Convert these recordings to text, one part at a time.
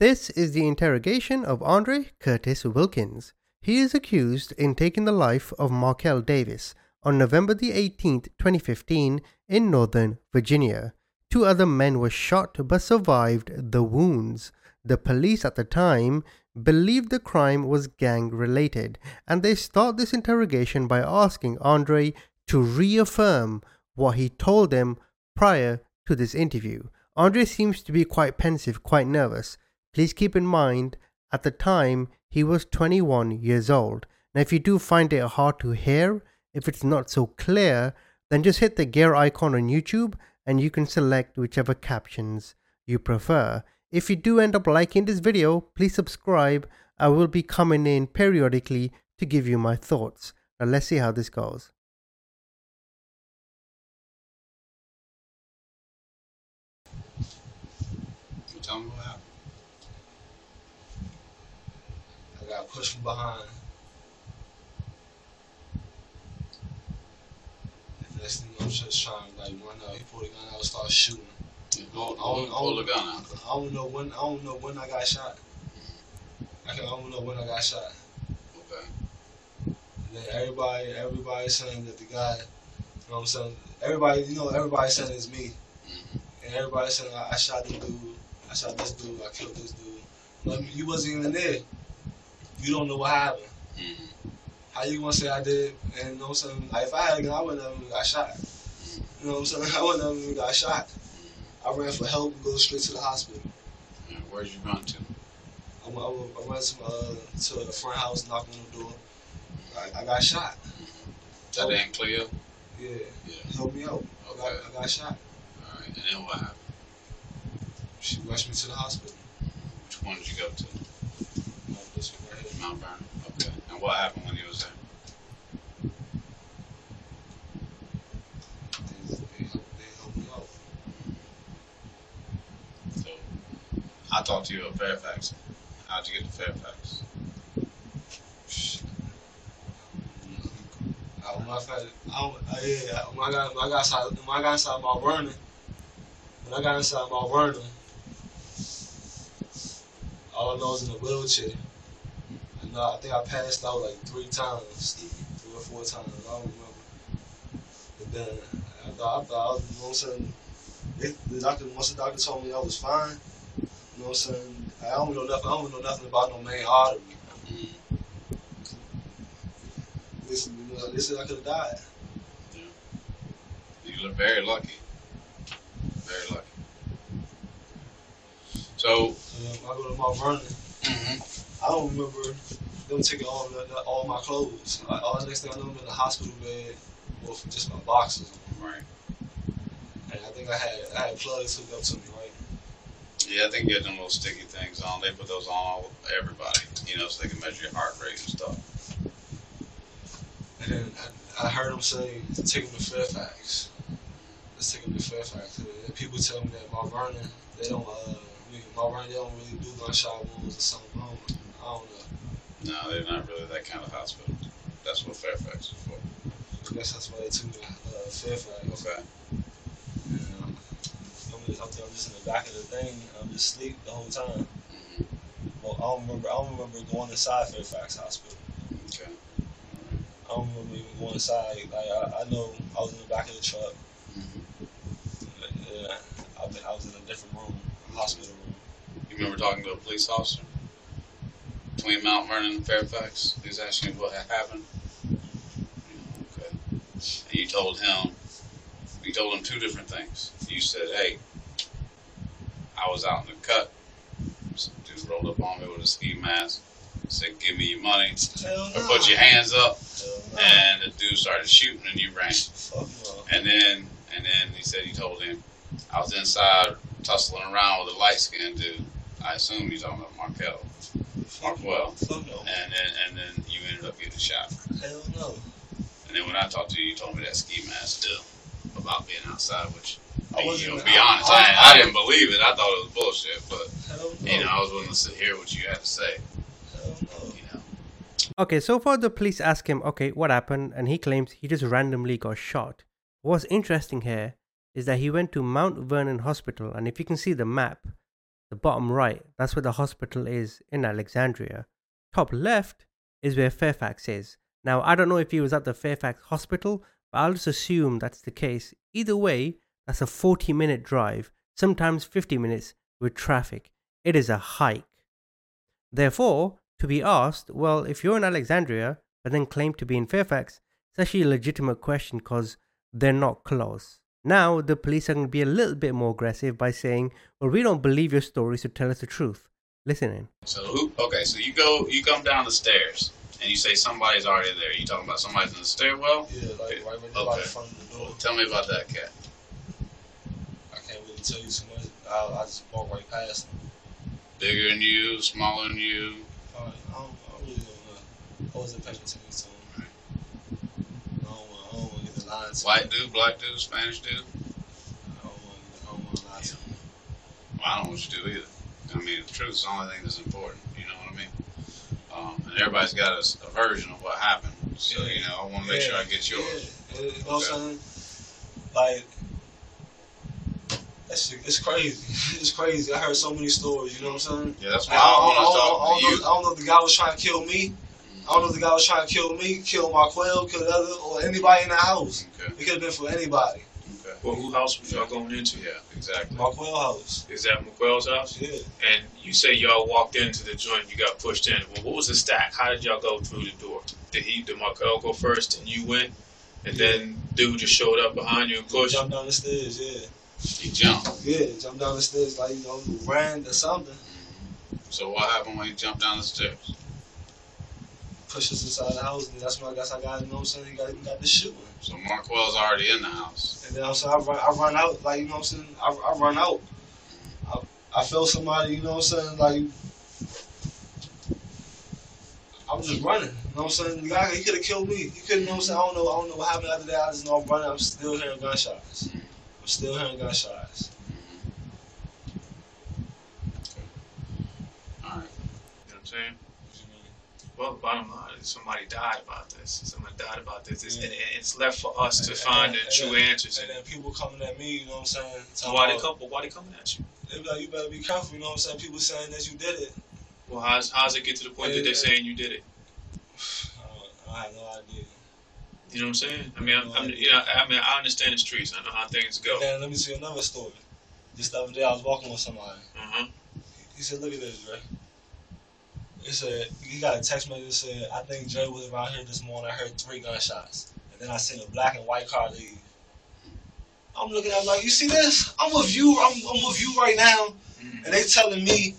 This is the interrogation of Andre Curtis Wilkins. He is accused in taking the life of Markel Davis on November the 18th, 2015 in Northern Virginia. Two other men were shot but survived the wounds. The police at the time believed the crime was gang related and they start this interrogation by asking Andre to reaffirm what he told them prior to this interview. Andre seems to be quite pensive, quite nervous. Please keep in mind, at the time, he was 21 years old. Now, if you do find it hard to hear, if it's not so clear, then just hit the gear icon on YouTube and you can select whichever captions you prefer. If you do end up liking this video, please subscribe. I will be coming in periodically to give you my thoughts. Now, let's see how this goes. You tell me what happened. I got pushed from behind. And next thing I'm just trying to like run out. He pulled a gun out and started shooting. Pull, I don't- I don't- the gun out. I don't know when. I don't know when I got shot. I, can, I don't know when I got shot. Okay. And then everybody, everybody saying that the guy, you know what I'm saying? Everybody, you know, everybody saying it's me. Mhm. And everybody saying I, I shot this dude, I shot this dude, I killed this dude. But you wasn't even there. You don't know what happened. Mhm. How you gonna say I did? And you know what I'm saying? Like, if I had a gun, I wouldn't have even got shot. You know what I'm saying? I wouldn't have even got shot. I ran for help and go straight to the hospital. And where'd you run to? I went, I I to, uh, to the front house, knocked on the door. I, I got shot. That ain't clear? Yeah, Yeah. help me out. I got, Okay. I got shot. All right. And then what happened? She rushed me to the hospital. Which one did you go to? Like this one right here. Mount Vernon. Okay. And what happened when you was there? So, I talked to you at Fairfax. How'd you get to Fairfax? When I fact, I, I, yeah, when I got I got inside when I got inside Mount Vernon, when I got inside Mount Vernon, all I know is in a wheelchair. And uh, I think I passed out like three times, three or four times. I don't remember. But then I thought I thought was, you know what I'm saying. They, the doctor once the doctor told me I was fine. You know what I'm saying. I don't know nothing. I don't know nothing about no main artery. This, you know, they said I could have died. Yeah. You look very lucky. Very lucky. So, And when I go to Mount Vernon. I don't remember them taking all the, all my clothes. I, all the next thing I know, I'm in the hospital bed with just my boxes. on. right. And I think I had I had plugs hooked up to me, right? Yeah, I think you get them little sticky things on. They put those on all everybody, you know, so they can measure your heart rate and stuff. And then I, I heard them say, take them to Fairfax. Let's take them to Fairfax. And people tell me that Mount Vernon, they don't, uh, Mount Vernon, they don't really do gunshot wounds or something. I don't, I don't know. No, they're not really that kind of hospital. That's what Fairfax is for. I guess that's why they took me to uh, Fairfax. Okay. Um, I'm, just, I'm just in the back of the thing. I'm just asleep the whole time. hmm Well, I don't remember. I don't remember going inside Fairfax Hospital. Okay. I don't remember even going inside. Like I, I know I was in the back of the truck. hmm Yeah, I, I was in a different room, a hospital room. You remember talking to a police officer between Mount Vernon and Fairfax? He was asking what had happened. Okay. And you told him, you told him two different things. You said, "Hey, I was out in the cut. Some dude rolled up on me with a ski mask. Said, give me your money, Hell or no. put your hands up." No. And the dude started shooting, and you ran. No. And then, and then he said he told him, I was inside tussling around with a light skinned dude. I assume he's talking about Markel. Fuck well. Fuck no. And then, and then you ended up getting shot. Hell no. And then when I talked to you, you told me that ski mask still about being outside, which, I you wasn't. know, to be honest, I- I, I, I- didn't believe it. I thought it was bullshit, but, Hell no. you know, I was willing to hear what you had to say, Hell no. you know. Okay, so far the police ask him, okay, what happened? And he claims he just randomly got shot. What's interesting here is that he went to Mount Vernon Hospital, and if you can see the map, the bottom right, that's where the hospital is in Alexandria. Top left is where Fairfax is. Now, I don't know if he was at the Fairfax hospital, but I'll just assume that's the case. Either way, that's a 40 minute drive, sometimes 50 minutes with traffic. It is a hike. Therefore, to be asked, well, if you're in Alexandria but then claim to be in Fairfax, it's actually a legitimate question because they're not close. Now, the police are going to be a little bit more aggressive by saying, well, we don't believe your story, so tell us the truth. Listen in. So who? Okay, so you go, you come down the stairs, and you say somebody's already there. You talking about somebody's in the stairwell? Yeah, like right when you Okay. in front of the door. Well, tell me about that cat. I can't really tell you too much. I, I just walk right past him. Bigger than you, smaller than you. I, I, don't, I don't really don't know. I wasn't paying attention to him. I don't want, I don't want to get the lines. White dude, black dude, Spanish dude. I don't want, I don't want to to. Well, I don't what you do either. I mean, the truth's the only thing that's important. You know what I mean? Um, and everybody's got a version of what happened. So Yeah. you know, I want to make sure I get yours. Yeah, you know what Like, that shit, it's crazy. It's crazy. I heard so many stories, you know what I'm saying? Yeah, that's why I, don't, want I, to to you. I don't know if the guy was trying to kill me. I don't know if the guy was trying to kill me, kill Marquell, kill the other, or anybody in the house. Okay. It could have been for anybody. Okay. Well, who house was y'all going into? Yeah, exactly. Marquell house. Is that Marquell's house? Yeah. And you say y'all walked into the joint, you got pushed in. Well, what was the stack? How did y'all go through the door? Did he, did Markel go first and you went? And then dude just showed up behind you and pushed? Jump down the stairs, yeah. You jump. Yeah, jumped down the stairs like, you know, ran or something. So what happened when you jumped down the stairs? Push us inside the house, and that's when I guess I got, you know what I'm saying? He got, he got the shooting. So Marquell's already in the house. And then I'm saying I run, I run out, like you know what I'm saying. I, I run out. I, I feel somebody, you know what I'm saying. Like I'm just running. You know what I'm saying. The guy, he could have killed me. He couldn't, you know what I'm saying. I don't know. I don't know what happened after that. I just know I'm running. I'm still hearing gunshots. I'm still hearing gunshots. All right. You know what I'm saying? Well, the bottom line is somebody died about this. Somebody died about this. It's, Yeah. and it's left for us to And- find and- the true and- answers. And And then people coming at me, you know what I'm saying. why they come? Why they coming at you? They be like, you better be careful. You know what I'm saying. People saying that you did it. Well, how's how's it get to the point that they're saying you did it? I, I have no idea. You know what I'm saying? I mean, I'm, I'm, you know, I mean, I understand the streets. I know how things go. And then let me see another story. Just the other day, I was walking with somebody. Uh huh. He said, "Look at this, Dre." He said he got a text message that said, "I think Dre was around here this morning. I heard three gunshots, and then I seen a black and white car leave." I'm looking at him like, "You see this? I'm with you. I'm, I'm with you right now, mm-hmm. and they telling me,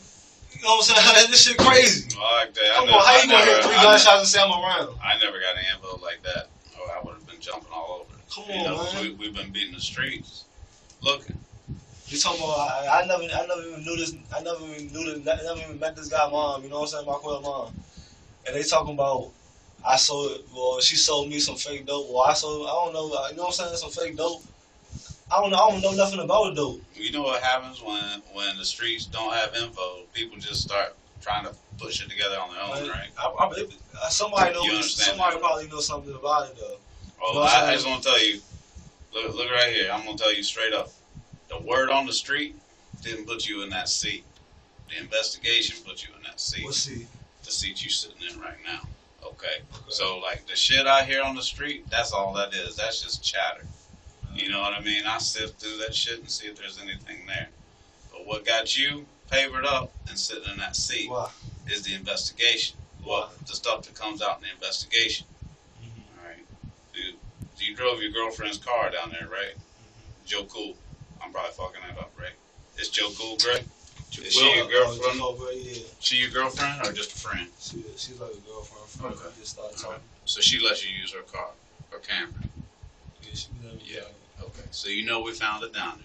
you know what I'm saying? this shit crazy. Like that. I Come never- how I you gonna hear three I gunshots and say I'm around? I never got an info like that, or I would have been jumping all over. Come You on, know, man. we, we've been beating the streets, looking. You talking about? I, I never, I never even knew this. I never even knew this. I never even met this guy mom. You know what I'm saying? Marquell mom. And they talking about. I sold. Well, she sold me some fake dope. Well, I sold. I don't know. You know what I'm saying? Some fake dope. I don't know. I don't know nothing about dope. You know what happens when when the streets don't have info? People just start trying to push it together on their own, right? I, I, it- uh, somebody You knows. Somebody that? probably knows something about it though. Well, Well, I, I just want to tell you, look, look right here. I'm gonna tell you straight up. The word on the street didn't put you in that seat. The investigation put you in that seat. We'll see. The seat you're sitting in right now. Okay. So like the shit I hear on the street, that's all that is. That's just chatter. You know what I mean? I sift through that shit and see if there's anything there. But what got you papered up and sitting in that seat is the investigation. Well, the stuff that comes out in the investigation. Mhm. All right. You, you drove your girlfriend's car down there, right? Joe Cool. I'm probably fucking that up, right? Is Joe Cool, Greg? Is she your Uh, girlfriend? Jehovah, yeah. She your girlfriend or just a friend? She, she's like a girlfriend. Friend. Okay. We just started talking. So she lets you use her car, her camera. Yeah, she be there. Yeah. Okay. So you know we found it down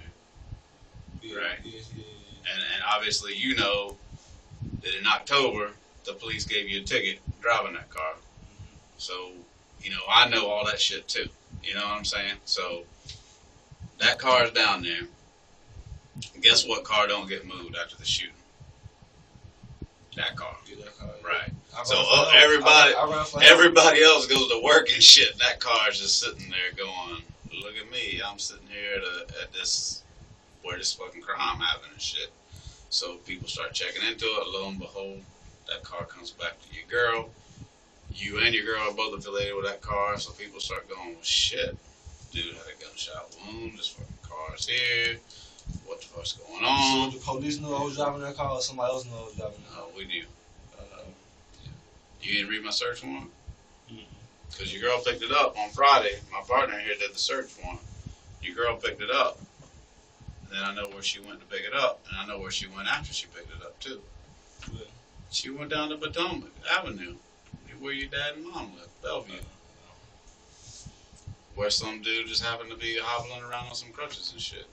there, Yeah, Right. Yeah, yeah, yeah. and and obviously you know that in October the police gave you a ticket driving that car. So you know I know all that shit too. You know what I'm saying? So that car's down there. Guess what car don't get moved after the shooting? That car. Yeah, that car, yeah. Right. So, uh, everybody- I I ran for him. Everybody else goes to work and shit. That car's just sitting there going, "Look at me! I'm sitting here at, a, at this where this fucking crime happened and shit." So people start checking into it. Lo and behold, that car comes back to your girl. You and your girl are both affiliated with that car, so people start going, well, shit, dude had a gunshot wound. This fucking car's here. What the fuck's going on? So the police knew I was driving that car, or somebody else knew I was driving that No, car. Uh, we knew. Uh, You didn't read my search warrant? Mm-hmm. Because your girl picked it up on Friday. My partner here did the search warrant. Your girl picked it up. And then I know where she went to pick it up. And I know where she went after she picked it up, too. Where? She went down to Potomac Avenue, where your dad and mom live, Bellevue. Uh-huh. Where some dude just happened to be hobbling around on some crutches and shit.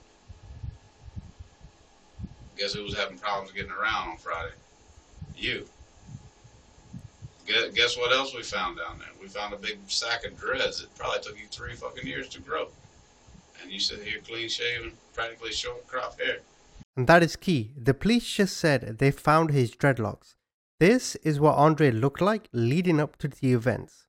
Guess who was having problems getting around on Friday? You. Guess, what else we found down there? We found a big sack of dreads that probably took you three fucking years to grow. And you sit here clean shaven, practically short crop hair. And that is key. The police just said they found his dreadlocks. This is what Andre looked like leading up to the events.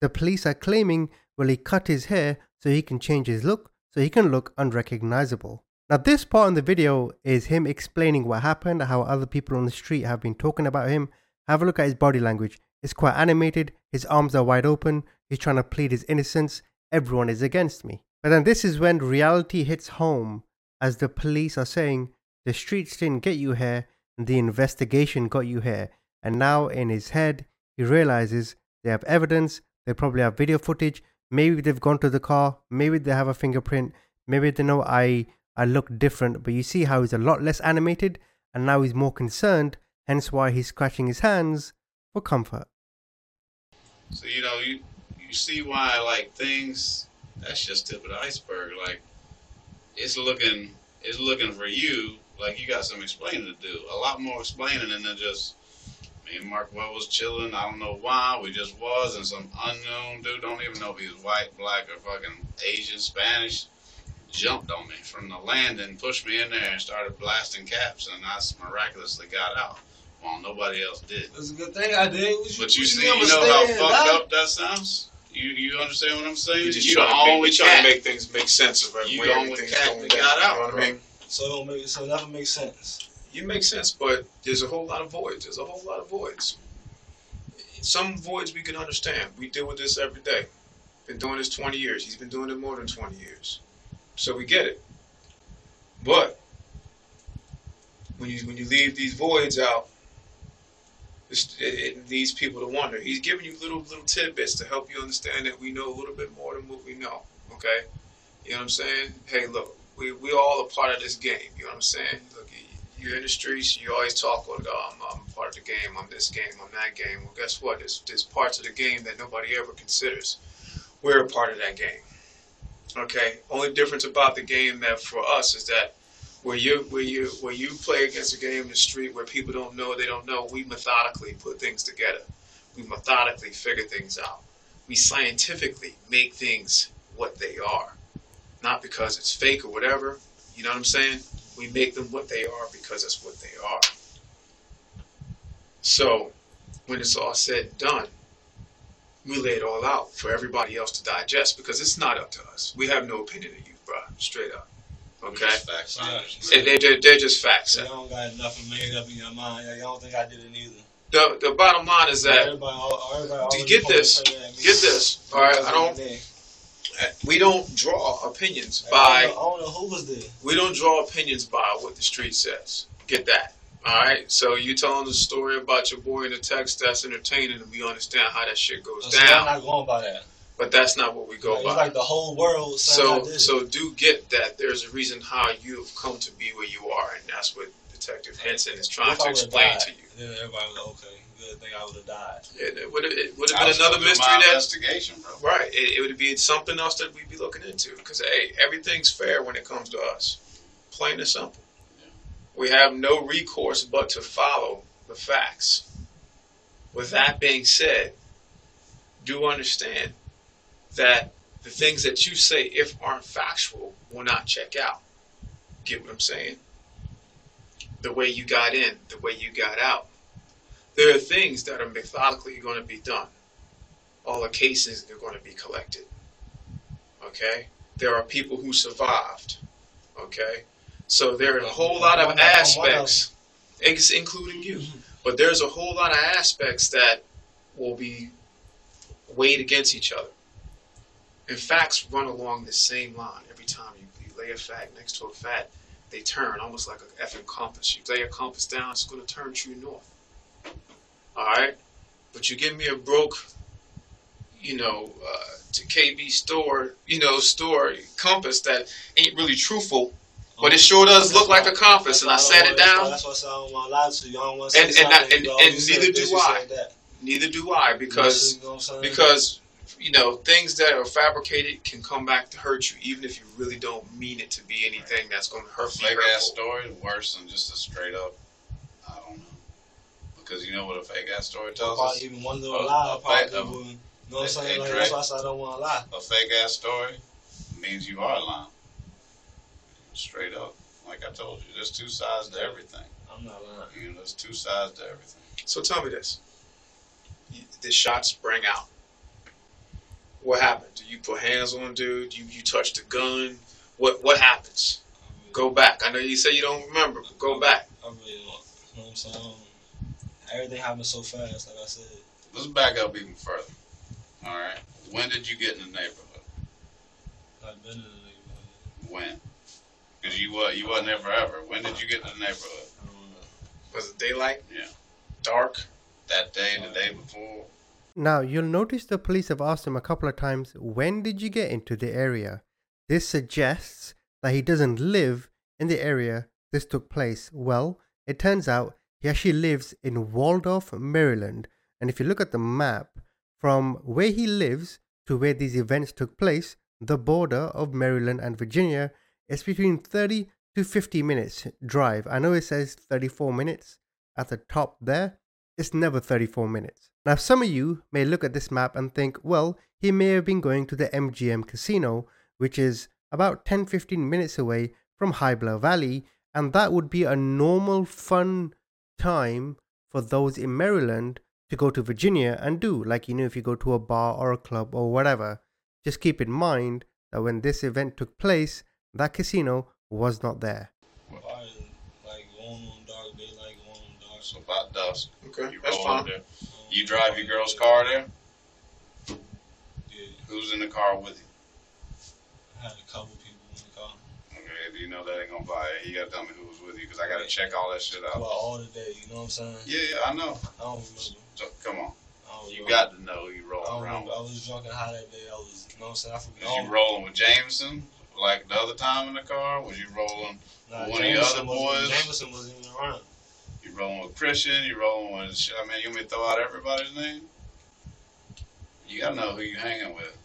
The police are claiming, well, he cut his hair so he can change his look, so he can look unrecognizable. Now, this part in the video is him explaining what happened, how other people on the street have been talking about him. Have a look at his body language. It's quite animated, his arms are wide open, he's trying to plead his innocence. Everyone is against me. But then this is when reality hits home as the police are saying the streets didn't get you here and the investigation got you here. And now in his head, he realizes they have evidence, they probably have video footage, maybe they've gone to the car, maybe they have a fingerprint, maybe they know I, I look different, but you see how he's a lot less animated and now he's more concerned, hence why he's scratching his hands for comfort. So you know, you you see why like things that's just tip of the iceberg. Like it's looking it's looking for you like you got some explaining to do. A lot more explaining than just me and Marquell was chilling. I don't know why. We just was and some unknown dude don't even know if he was white, black, or fucking Asian, Spanish. Jumped on me from the landing, pushed me in there, and started blasting caps, and I miraculously got out. While nobody else did. It's a good thing I did. What But you what see, mean you know how fucked dog? up that sounds. You you understand what I'm saying? We just you trying, the to make, only we trying to make things make sense of it. You where the only everything's cat going that down, got out, You know what bro. I mean? So it don't make so it never makes sense. You make sense, but there's a whole lot of voids. There's a whole lot of voids. Some voids we can understand. We deal with this every day. Been doing this 20 years. He's been doing it more than 20 years. So we get it. But when you when you leave these voids out, it, it leads people to wonder. He's giving you little little tidbits to help you understand that we know a little bit more than what we know. Okay, you know what I'm saying? Hey, look, we we all a part of this game. You know what I'm saying? Look, you're in the streets. You always talk oh, I'm, I'm part of the game. I'm this game. I'm that game. Well, guess what? There's there's parts of the game that nobody ever considers. We're a part of that game. Okay. Only difference about the game that for us is that where you where you where you play against a game in the street where people don't know they don't know, we methodically put things together. We methodically figure things out. We scientifically make things what they are. Not because it's fake or whatever. You know what I'm saying? We make them what they are because that's what they are. So when it's all said and done, we lay it all out for everybody else to digest because it's not up to us. We have no opinion of you, bro. Straight up. Okay? Just facts, Yeah. honest. They, they, they're, they're just facts. So y'all don't got nothing made up in your mind. Y'all don't think I did it either. The, the bottom line is that everybody, all, everybody Do you get this? to say that, me. Get this, all right? I don't. We don't draw opinions by. I don't know who was there. We don't draw opinions by what the street says. Get that. All right. So you telling the story about your boy in the text that's entertaining, and we understand how that shit goes So I'm not going by that. But that's not what we go Like, by. it's like the whole world So so do get that there's a reason how you've come to be where you are, and that's what Detective Henson is trying to explain died, to you. Then everybody was okay. Good thing I would have died. Yeah, it would have it would have been another mystery my that investigation, bro. Right. It, it would be something else that we'd be looking into. Because, hey, everything's fair when it comes to us. Plain and simple. Yeah. We have no recourse but to follow the facts. With that being said, do understand that the things that you say, if aren't factual, will not check out. Get what I'm saying? The way you got in, the way you got out. There are things that are methodically going to be done all the cases are going to be collected. Okay? There are people who survived. Okay? So there are a whole lot of aspects, including you, but there's a whole lot of aspects that will be weighed against each other. And facts run along the same line every time you, you lay a fact next to a fact. They turn almost like a effing compass. You lay a compass down, it's going to turn true north. All right, but you give me a broke, you know, uh, to KB store, you know, store compass that ain't really truthful, but it sure does look like a compass. And I sat it down. That's why I said I don't want to lie to you. I don't want to And- say and I- and- and neither do I. Neither do I, because You know what I'm saying? because you know things that are fabricated can come back to hurt you, even if you really don't mean it to be anything that's going to hurt you. fake ass story is worse than just a straight up. I don't know. Because you know what a fake ass story tells probably us? even one a- little lie. a I probably fact- wouldn't. You know what I'm a- saying? a Like, that's why I said I don't want to lie. A fake ass story means you are lying. Straight up. Like I told you, there's two sides to everything. I'm not lying. You know, there's two sides to everything. So tell me this: You- the shots sprang out. What happened? Do you put hands on dude? You you touch the gun? What what happens? Go back. I know you say you don't remember, but go back. I really don't. You know what I'm saying? Everything happened so fast, like I said. Let's back up even further. All right. When did you get in the neighborhood? I've been in the neighborhood. When? Because you were you wasn't there forever. When did you get in the neighborhood? I don't know. Was it daylight? Yeah. Dark? That day, the day before? Now, you'll notice the police have asked him a couple of times, when did you get into the area? This suggests that he doesn't live in the area this took place. Well, it turns out he actually lives in Waldorf, Maryland. And if you look at the map, from where he lives to where these events took place, the border of Maryland and Virginia is between 30 to 50 minutes drive. I know it says 34 minutes at the top there. It's never 34 minutes. Now, some of you may look at this map and think, well, he may have been going to the MGM casino, which is about 10 15 minutes away from High Hybla Valley, and that would be a normal fun time for those in Maryland to go to Virginia and do. Like, you know, if you go to a bar or a club or whatever, just keep in mind that when this event took place, that casino was not there. Probably like going on dark daylight, going on dark. So about dusk. Okay, You that's fine. there. You drive your girl's car there? Yeah, Who's in the car with you? I had a couple people in the car. Okay, do you know that ain't gonna buy it. You gotta tell me who was with you because I gotta check all that shit Well, out. all the day, you know what I'm saying? Yeah, yeah, I know. I don't remember. So come on, you got to know who you don't around remember. I was drunk and high that day. I was, you know what I'm saying? I forget. Was you rolling with Jameson like the other time in the car? Was you rolling? Nah, one of your other boys? Jameson wasn't even around. You rolling with Christian? You rolling with? shit, I mean, you want me to throw out everybody's name? You gotta know who you hanging with,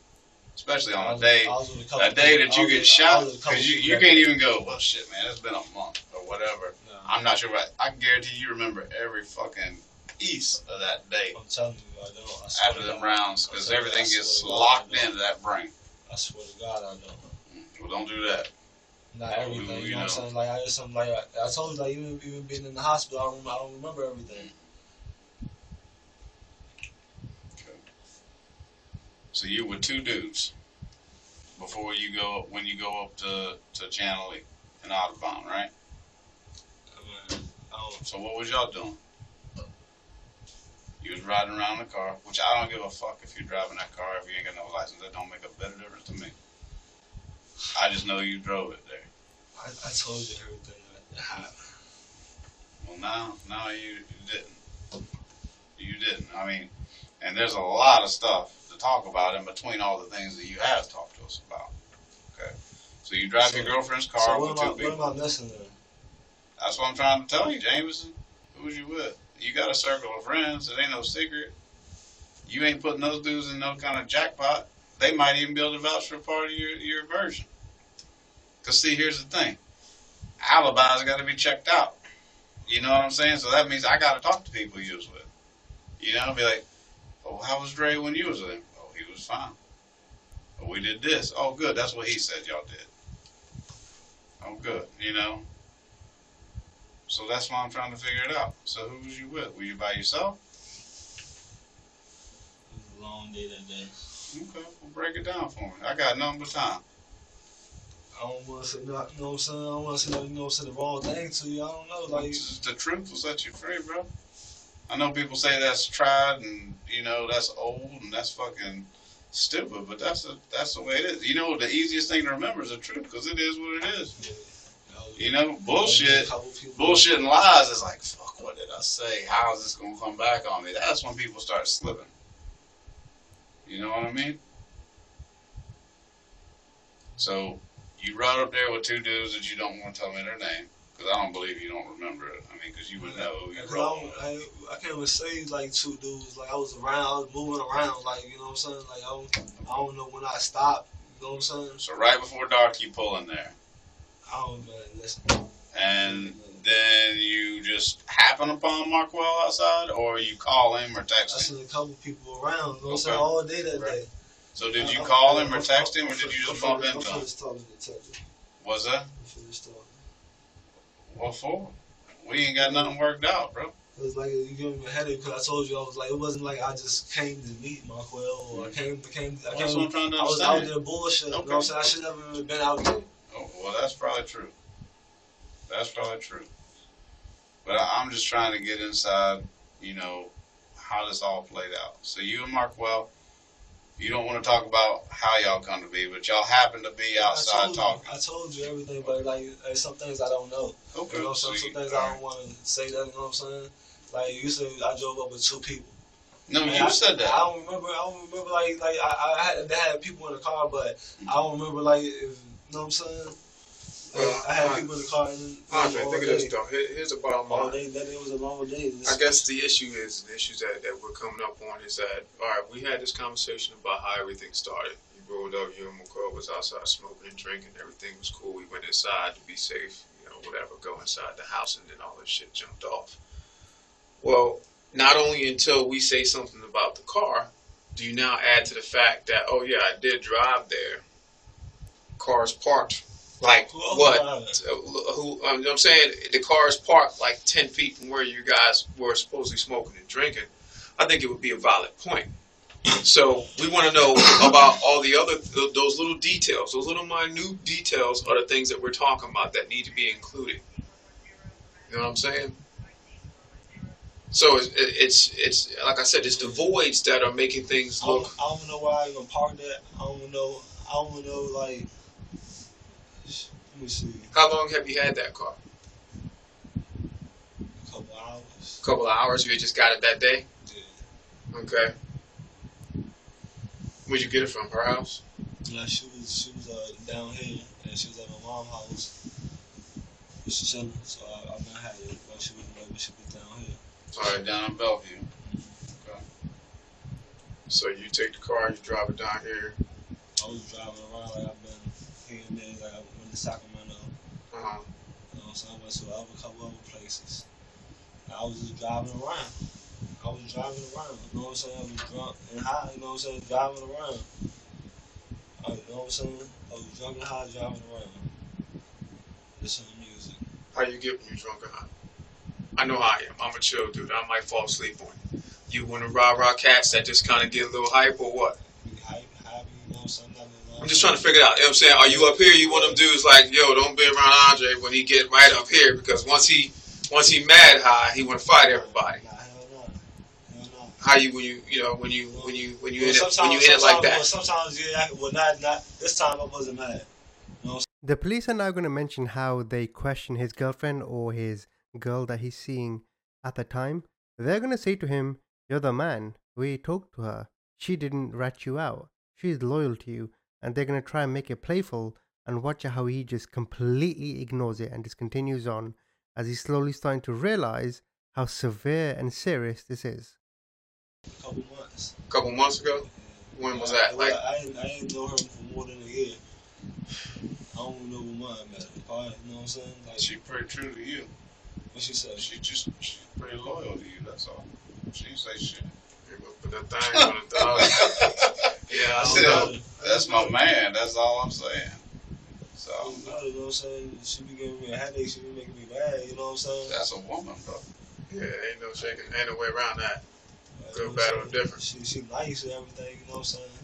especially on a day. I was with a That day that you get shot, was with a couple because you, you can't even go, well, shit, man, it's been a month or whatever. Nah, I'm not sure, but I guarantee you remember every fucking piece of that day I'm telling you, I don't. I after them rounds, because everything gets locked into that brain. I swear to God, I don't. Well, don't do that. Not everything, you know, what I'm saying? Like, I just, like, I, I told you, like, even, even being in the hospital, I don't, I don't remember everything. Mm. So you were two dudes before you go when you go up to to Channel E in Audubon, right? I don't, So what was y'all doing? You was riding around in the car, which I don't give a fuck if you're driving that car if you ain't got no license. That don't make a bit of difference to me. I just know you drove it there. I, I told you everything that happened. Well, now, now you didn't. You didn't. I mean, and there's a lot of stuff talk about in between all the things that you have talked to us about. Okay, so you drive your girlfriend's car So with two I, people. what am I missing then? That's what I'm trying to tell you, Jameson. Who was you with? You got a circle of friends. It ain't no secret. You ain't putting those dudes in no kind of jackpot. They might even be able to vouch for part of your, your version. Because, see, here's the thing alibis got to be checked out. You know what I'm saying? So that means I got to talk to people you was with. You know, be like, oh, how was Dre when you was with him? Was fine. Oh, we did this. Oh, good. That's what he said y'all did. Oh, good. You know? So that's why I'm trying to figure it out. So who was you with? Were you by yourself? It was a long day that day. Okay, well break it down for me. I got nothing but time. I don't want to say no, you know what I'm saying. I don't want to say no, you know what I'm saying, the wrong thing to you. I don't know, like the truth will set you free, bro. I know people say that's tried and you know that's old and that's fucking stupid, but that's the that's the way it is. You know, the easiest thing to remember is the truth because it is what it is. You know, bullshit, bullshit and lies is like, fuck, what did I say? How is this gonna come back on me? That's when people start slipping. You know what I mean? So you rode up there with two dudes that you don't want to tell me their name because I don't believe you don't remember it. I mean, because you would know who you Cause I, rode don't, with. I, I can't even say like two dudes. Like I was around, I was moving around. Like you know what I'm saying. Like I don't, I don't know when I stopped. You know what I'm saying. So right before dark, you pull in there, I don't man. Listen. and then you just happen upon Marquell outside, or you call him or text him. I seen a couple people around. You know what I'm Okay. saying all day that Right. day. So did you I- call I- him or text him, or did you just bump into I'm him? finished talking to the detective. Was that I'm finished talking. Oh, what for? We ain't got nothing worked out, bro. It was like you giving me a headache because I told you I was like it wasn't like I just came to meet Marquell or I came came I That's came what I'm trying to I was out there bullshit. You know Okay. what I'm saying? I should never even been out there. Oh, well, that's probably true. That's probably true. But I, I'm just trying to get inside, you know, how this all played out. So you and Marquell, you don't want to talk about how y'all come to be, but y'all happen to be outside told talking. You, I told you everything, but like there's some things I don't know. Okay. You know, so some, some things all I don't want to say. That you know what I'm saying? Like you said, I drove up with two people. No, you I, said that. I don't remember. I don't remember like like I, I had they had people in the car, but I don't remember like if you know what I'm saying. Like, I had people in the car and Andre, think of this though. Here- Here's the bottom All line. day, that it was a long day. I guess the issue is the issues that, that we're coming up on is that all right, we had this conversation about how everything started. You rolled up, you and McCall was outside smoking and drinking, everything was cool. We went inside to be safe, you know, whatever, go inside the house and then all this shit jumped off. Well, not only until we say something about the car, do you now add to the fact that, oh yeah, I did drive there. Cars parked like Who what? Uh, who um, you know what I'm saying the car is parked like ten feet from where you guys were supposedly smoking and drinking. I think it would be a valid point. So we want to know about all the other th- those little details. Those little minute details are the things that we're talking about that need to be included. You know what I'm saying? So it's it's, it's like I said, it's the voids that are making things I don't, look. I don't know why I even parked there. I don't know. I don't know like. Let me see. How long have you had that car? A couple hours. A couple hours. You just got it that day. Yeah. Okay. Where'd you get it from? Her house? Yeah, she was she was uh, down here and she was at my mom's house. She chilling, so I, I been had it while she was when she was down here. All right, down in Bellevue. So you take the car, you drive it down here. I was driving around like I've been here and there, like to Sacramento. Uh-huh. You know what I'm saying? I went to other couple other places. I was just driving around. I was driving around. You know what I'm saying? I was drunk and high. You know what I'm saying? Driving around. I, you know what I'm saying? I was drunk and high driving around. Listening to music. How you get when you're drunk or high? I know how I am. I'm a chill dude. I might fall asleep on you. You one of rah rah cats that just kind of get a little hype or what? Be hype, happy, you know what I'm saying? Nothing, I'm just trying to figure it out. You know what I'm saying? Are you up here? You one of them dudes like, yo, don't be around Andre when he get right up here because once he once he mad high, he want to fight everybody. Nah, hell no. Hell no. How you when you you know when you when you when you Well, in it when sometimes- you in it like sometimes- well, that? sometimes, yeah. Well, not, not, this time I wasn't mad. The police are now going to mention how they question his girlfriend or his girl that he's seeing at the time. They're going to say to him, You're the man. We talked to her. She didn't rat you out. She's loyal to you. And they're going to try and make it playful and watch how he just completely ignores it and just continues on as he's slowly starting to realize how severe and serious this is. A couple months. A couple months ago. When was that? Like- I, ain't, I ain't know her for more than a year. I don't know what mine met. Probably, you know what I'm saying? Like, She pretty true to you. what she said? She just she's pretty loyal to you. That's all. She didn't say shit. Yeah, but Put that thing on the dog. Yeah, I Still, don't know. that's my man. That's all I'm saying. So I don't know, you know what I'm saying? She be giving me a headache. She be making me mad. You know what I'm saying? that's a woman, bro. Yeah, ain't no shaking, ain't no way around that. Like, good, you know what bad, I'm or saying? different. She she nice and everything. You know what I'm saying?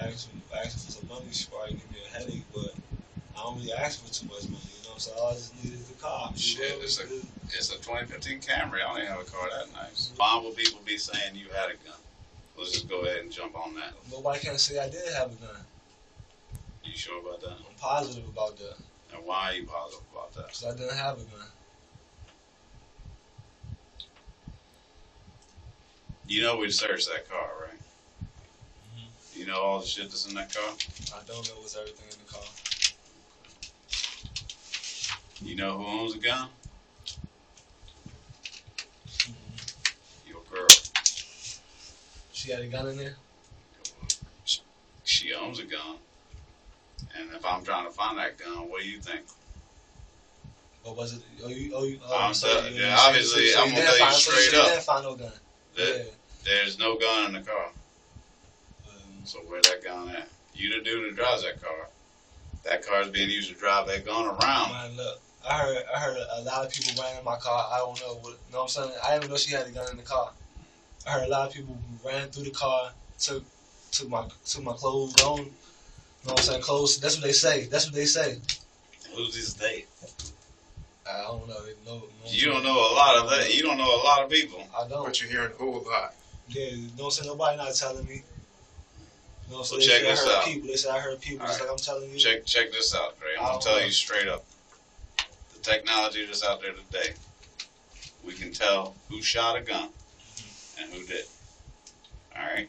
I asked I asked her for some money. She probably give me a headache, but I don't really ask for too much money. You know? All I just needed the car. Shit, it's a- It's a 2015 Camry. I don't even have a car that nice. Why would people be saying you had a gun? Let's just go ahead and jump on that. Nobody can say I did have a gun. You sure about that? I'm positive about that And why are you positive about that? because I didn't have a gun. You know we searched that car, right? Mhm. You know all the shit that's in that car? I don't know what's everything in the car. You know who owns a gun? Your girl. She had a gun in there. She owns a gun. And if I'm trying to find that gun, what do you think? Or was it? Oh, you, oh, you, oh, I'm so telling- you- yeah, so- obviously, so I'm gonna tell you find- so straight you up. didn't find no gun. That yeah. there's no gun in the car. Um, So where that gun at? You the dude that drives that car. That car is being used to drive that gun around. Man, look, I heard I heard a lot of people ran in my car. I don't know what. You know what I'm saying? I didn't even know she had a gun in the car. I heard a lot of people ran through the car, took took my took my clothes gone. You know what I'm saying? Clothes. That's what they say. That's what they say. Who's this date? I don't know. They know, know You don't know a lot of that. You don't know a lot of people. I don't. But you're hearing a whole lot. Yeah, you know what I'm saying? Nobody not telling me. You know what So I'm saying? check this say I heard out. people. They say I heard people. Just All like I'm telling you. Check check this out, Dre. I'm I gonna tell know. you straight up. Technology that's out there today, we can tell who shot a gun and who did. All right.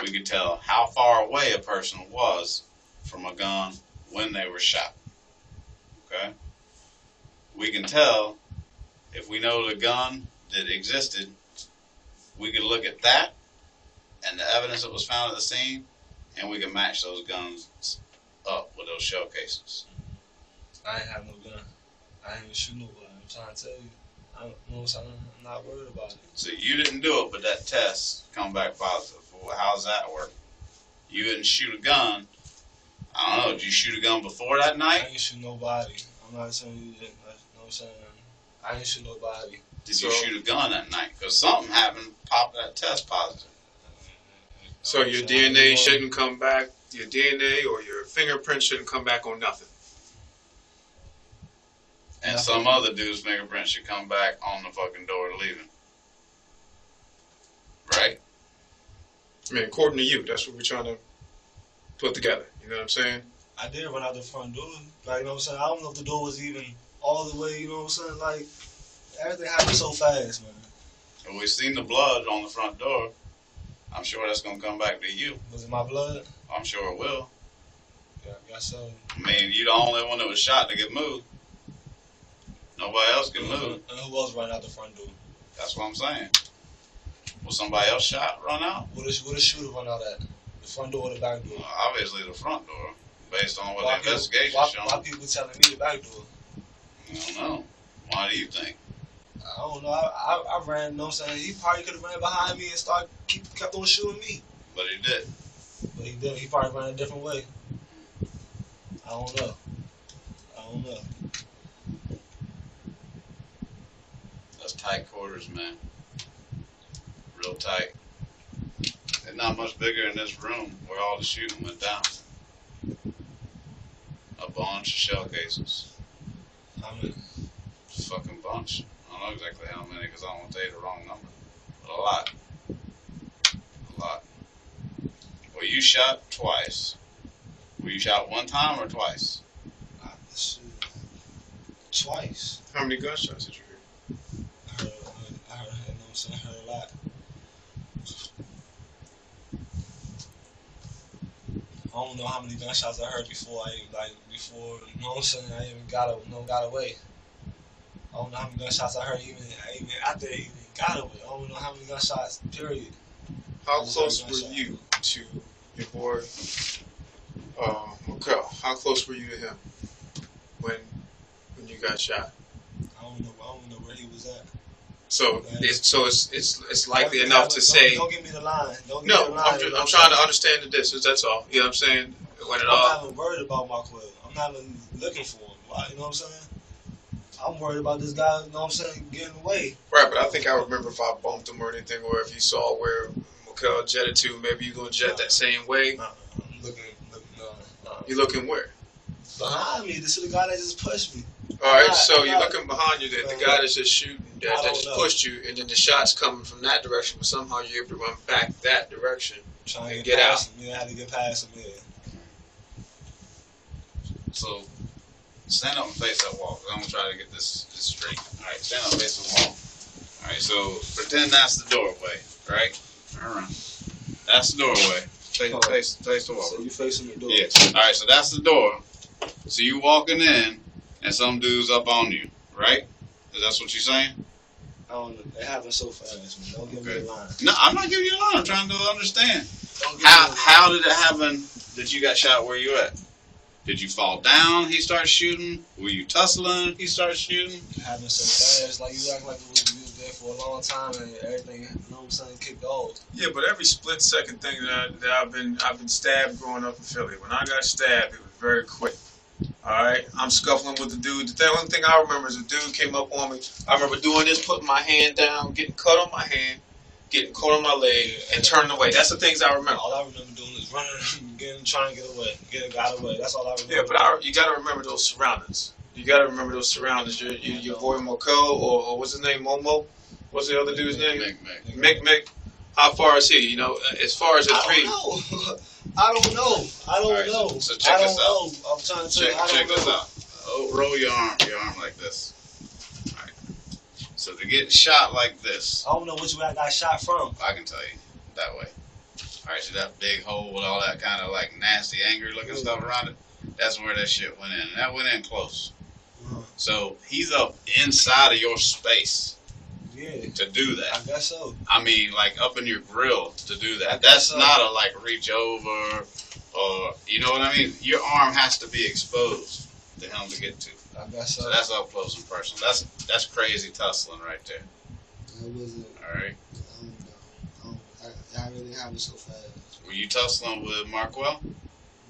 We can tell how far away a person was from a gun when they were shot. Okay. We can tell if we know the gun that existed. We can look at that and the evidence that was found at the scene, and we can match those guns up with those shell cases. I have no gun. I ain't even shoot nobody. I'm trying to tell you. I don't, you know what I'm saying? I'm not worried about it. So you didn't do it, but that test come back positive. Well, how's that work? You didn't shoot a gun. I don't know. Did you shoot a gun before that night? I night? ain't shoot nobody. I'm not saying you didn't. You know what I'm saying? I ain't shoot nobody. Did you shoot a gun that night? Because something happened. Popped that test positive. So your what I'm saying? I DNA shouldn't come back. Your DNA or your fingerprint shouldn't come back on nothing. And Nothing. some other dude's fingerprint should come back on the fucking door leaving. Right? I mean, according to you, that's what we're trying to put together. You know what I'm saying? I did run out the front door. Like, you know what I'm saying? I don't know if the door was even all the way, you know what I'm saying? Like, everything happened so fast, man. And we seen the blood on the front door. I'm sure that's gonna come back to you. Was it my blood? I'm sure it will. Yeah, I guess so. I mean, you the only one that was shot to get moved. Nobody else can move. And who else ran out the front door? That's what I'm saying. Was somebody else shot, run out? What a, what a shooter run out at? The front door or the back door? Well, obviously the front door, based on what Why the investigation why, shown. why people telling me the back door? I don't know. Why do you think? I don't know. I, I, I ran, you know what I'm saying? He probably could have ran behind me and started, keep, kept on shooting me. But he did. But he did. He probably ran a different way. I don't know. I don't know. That's tight quarters, man. Real tight. It's not much bigger in this room where all the shooting went down. A bunch of shell cases. I mean, fucking bunch. I don't know exactly how many because I don't want to tell you the wrong number. But a lot. A lot. Well, you shot twice. Were you shot one time or twice? Twice. How many gunshots did you hear? I heard, I heard, you know what I'm saying? I heard a lot. I don't know how many gunshots I heard before I like before you know what I'm saying I even got a, no got away. I don't know how many gunshots I heard even even after I even got away. I don't know how many gunshots. Period. How close were you to your boy, uh, Mikel? How close were you to him when when you got shot? I don't know. I don't know where he was at. So Man. it's so it's it's it's likely Don't- enough to don't- say Don't give me the line. Don't give me no. the line. I'm, just, I'm trying to understand the distance. That's all. You know what I'm saying? When it I'm all not even worried about Marquell. I'm not even looking for him. You know what I'm saying? I'm worried about this guy. You know what I'm saying? Getting away. right, but I think I remember if I bumped him or anything, or if you saw where Mikel jetted to, maybe you're gonna jet that same way. Uh, I'm looking. looking uh, You looking where? Behind me, this is the guy that just pushed me. All right, Nah, so you're nah. looking behind you, that the guy that's just shooting, I that, that just know. pushed you, and then the shot's coming from that direction, but somehow you're able to run back that direction. Trying to get, get past him. Yeah, I had to get past him. Yeah. So stand up and face that wall. 'cause I'm gonna try to get this, this straight. All right, stand up and face the wall. All right, so pretend that's the doorway, right? All right, that's the doorway. Face, Alright. face, face the wall. So you facing the door. Yeah. All right, so that's the door. So you walking in, and some dude's up on you, right? Is that what you're saying? I don't know. It happened so fast, man. Don't give Okay. me a line. No, I'm not giving you a line. I'm trying to understand. How me a line. how did it happen that you got shot where you at? Did you fall down? He started shooting. Were you tussling? He started shooting. It happened so fast. Like you act like it was, you was there for a long time and everything. You know what I'm saying? Kicked off. Yeah, but every split second thing that, I, that I've been I've been stabbed growing up in Philly. When I got stabbed, it was very quick. All right, I'm scuffling with the dude. The only thing I remember is a dude came up on me. I remember doing this, putting my hand down, getting cut on my hand, getting caught on my leg, and turning away. That's the things I remember. All I remember doing is running, getting, trying to get away, getting got way. That's all I remember. Yeah, but I, you got to remember those surroundings. You got to remember those surroundings. Your, your, your boy Moko, or, or what's his name, Momo? What's the other dude's name? Mick, Mick. Mick Mick. How far is he? You know, as far as don't know. I don't know. I don't right, know. so- so check I this out. know. I'm trying to Check. Check this out. Oh, roll your arm, your arm like this. All right. So to get shot like this, I don't know which way I got shot from. I can tell you that way. All right, so that big hole with all that kind of like nasty, angry looking stuff around it, that's where that shit went in. And that went in close. Mhm. So he's up inside of your space Yeah, to do that. I guess so. I mean, like up in your grill to do that. That's so. not a like reach over or, you know what I mean? Your arm has to be exposed to him to get to. I guess so. So that's up close and personal. That's that's crazy tussling right there. It wasn't. All right. I don't know. I, don't, I, I really happened so fast. Were you tussling with Marquell?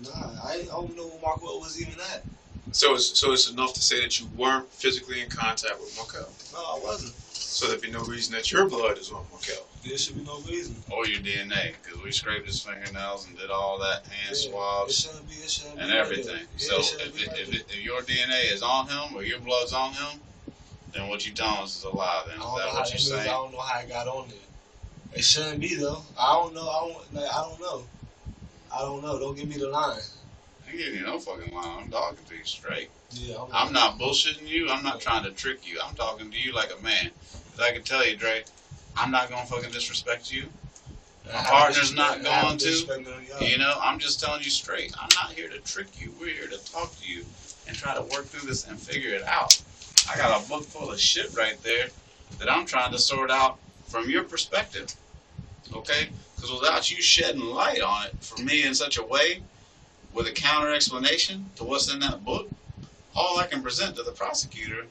Nah, I, I don't know where Marquell was even at. So it's so it's enough to say that you weren't physically in contact with Marquell. No, I wasn't. So there'd be no reason that your blood is on Marquell. There should be no reason. Or your DNA? Because we scraped his fingernails and did all that hand Yeah, swabs shouldn't be. It and be everything. Yeah, So it if, it, like if, it, if your DNA is on him or your blood's on him, then what you telling us is a lie. Then I is don't know that how what you're means. I saying? don't know how I got on there. It shouldn't be though. I don't know. I don't. Like, I don't know. I don't know. Don't give me the line. I ain't giving you no fucking lie. I'm talking to you straight. Yeah, I'm not bullshitting you. I'm not trying to trick you. I'm talking to you like a man. 'Cause I can tell you, Dre, I'm not gonna fucking disrespect you. My partner's not going to. You know, I'm just telling you straight. I'm not here to trick you. We're here to talk to you and try to work through this and figure it out. I got a book full of shit right there that I'm trying to sort out from your perspective. Okay? Because without you shedding light on it for me in such a way, with a counter explanation to what's in that book, all I can present to the prosecutor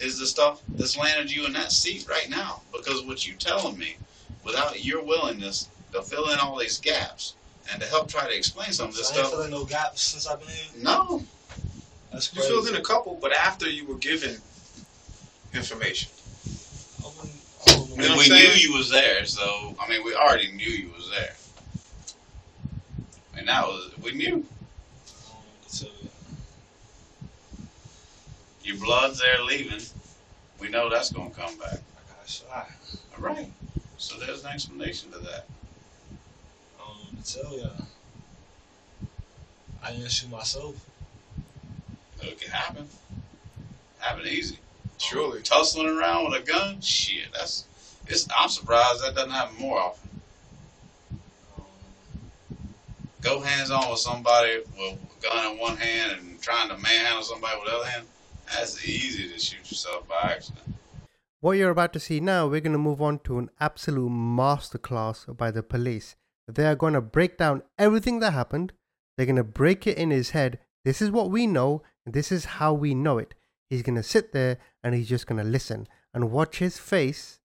is the stuff that's landed you in that seat right now. Because what you're telling me, without your willingness to fill in all these gaps and to help try to explain some of this So I ain't stuff, filling no gaps since I've been here. no, That's You filled in a couple, but after you were given information. I wouldn't- I don't You know. we I'm knew you was there, so I mean, we already knew you was there, and that was we knew. I don't know what to tell you. Your blood's there leaving. We know that's gonna come back. I got shot. All right, so there's an explanation to that. I don't to tell y'all. I didn't shoot myself. It can happen. Happen easy. Surely. Tussling around with a gun, shit. That's it's. I'm surprised that doesn't happen more often. Um, Go hands on with somebody with a gun in one hand and trying to manhandle somebody with the other hand. That's easy to shoot yourself by accident. What you're about to see now, we're going to move on to an absolute masterclass by the police. They are going to break down everything that happened. They're going to break it in his head. This is what we know, and this is how we know it. He's going to sit there and he's just going to listen and watch his face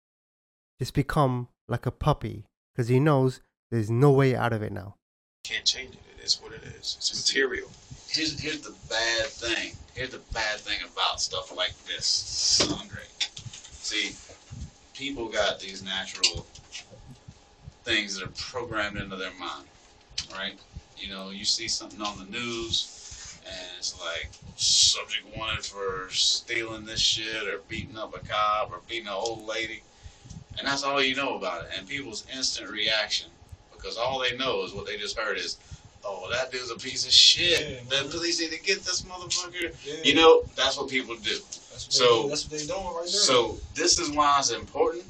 just become like a puppy because he knows there's no way out of it now. Can't change it. It is what it is. It's material. Here's here's the bad thing. Here's the bad thing about stuff like this, Andre. See, people got these natural things that are programmed into their mind, right? You know, you see something on the news, and it's like subject wanted for stealing this shit or beating up a cop or beating an old lady, and that's all you know about it. And people's instant reaction, because all they know is what they just heard is, "Oh, that dude's a piece of shit. Yeah, the police need to get this motherfucker." Yeah. You know, that's what people do. That's what so- do. that's what they doing right there. So this is why it's important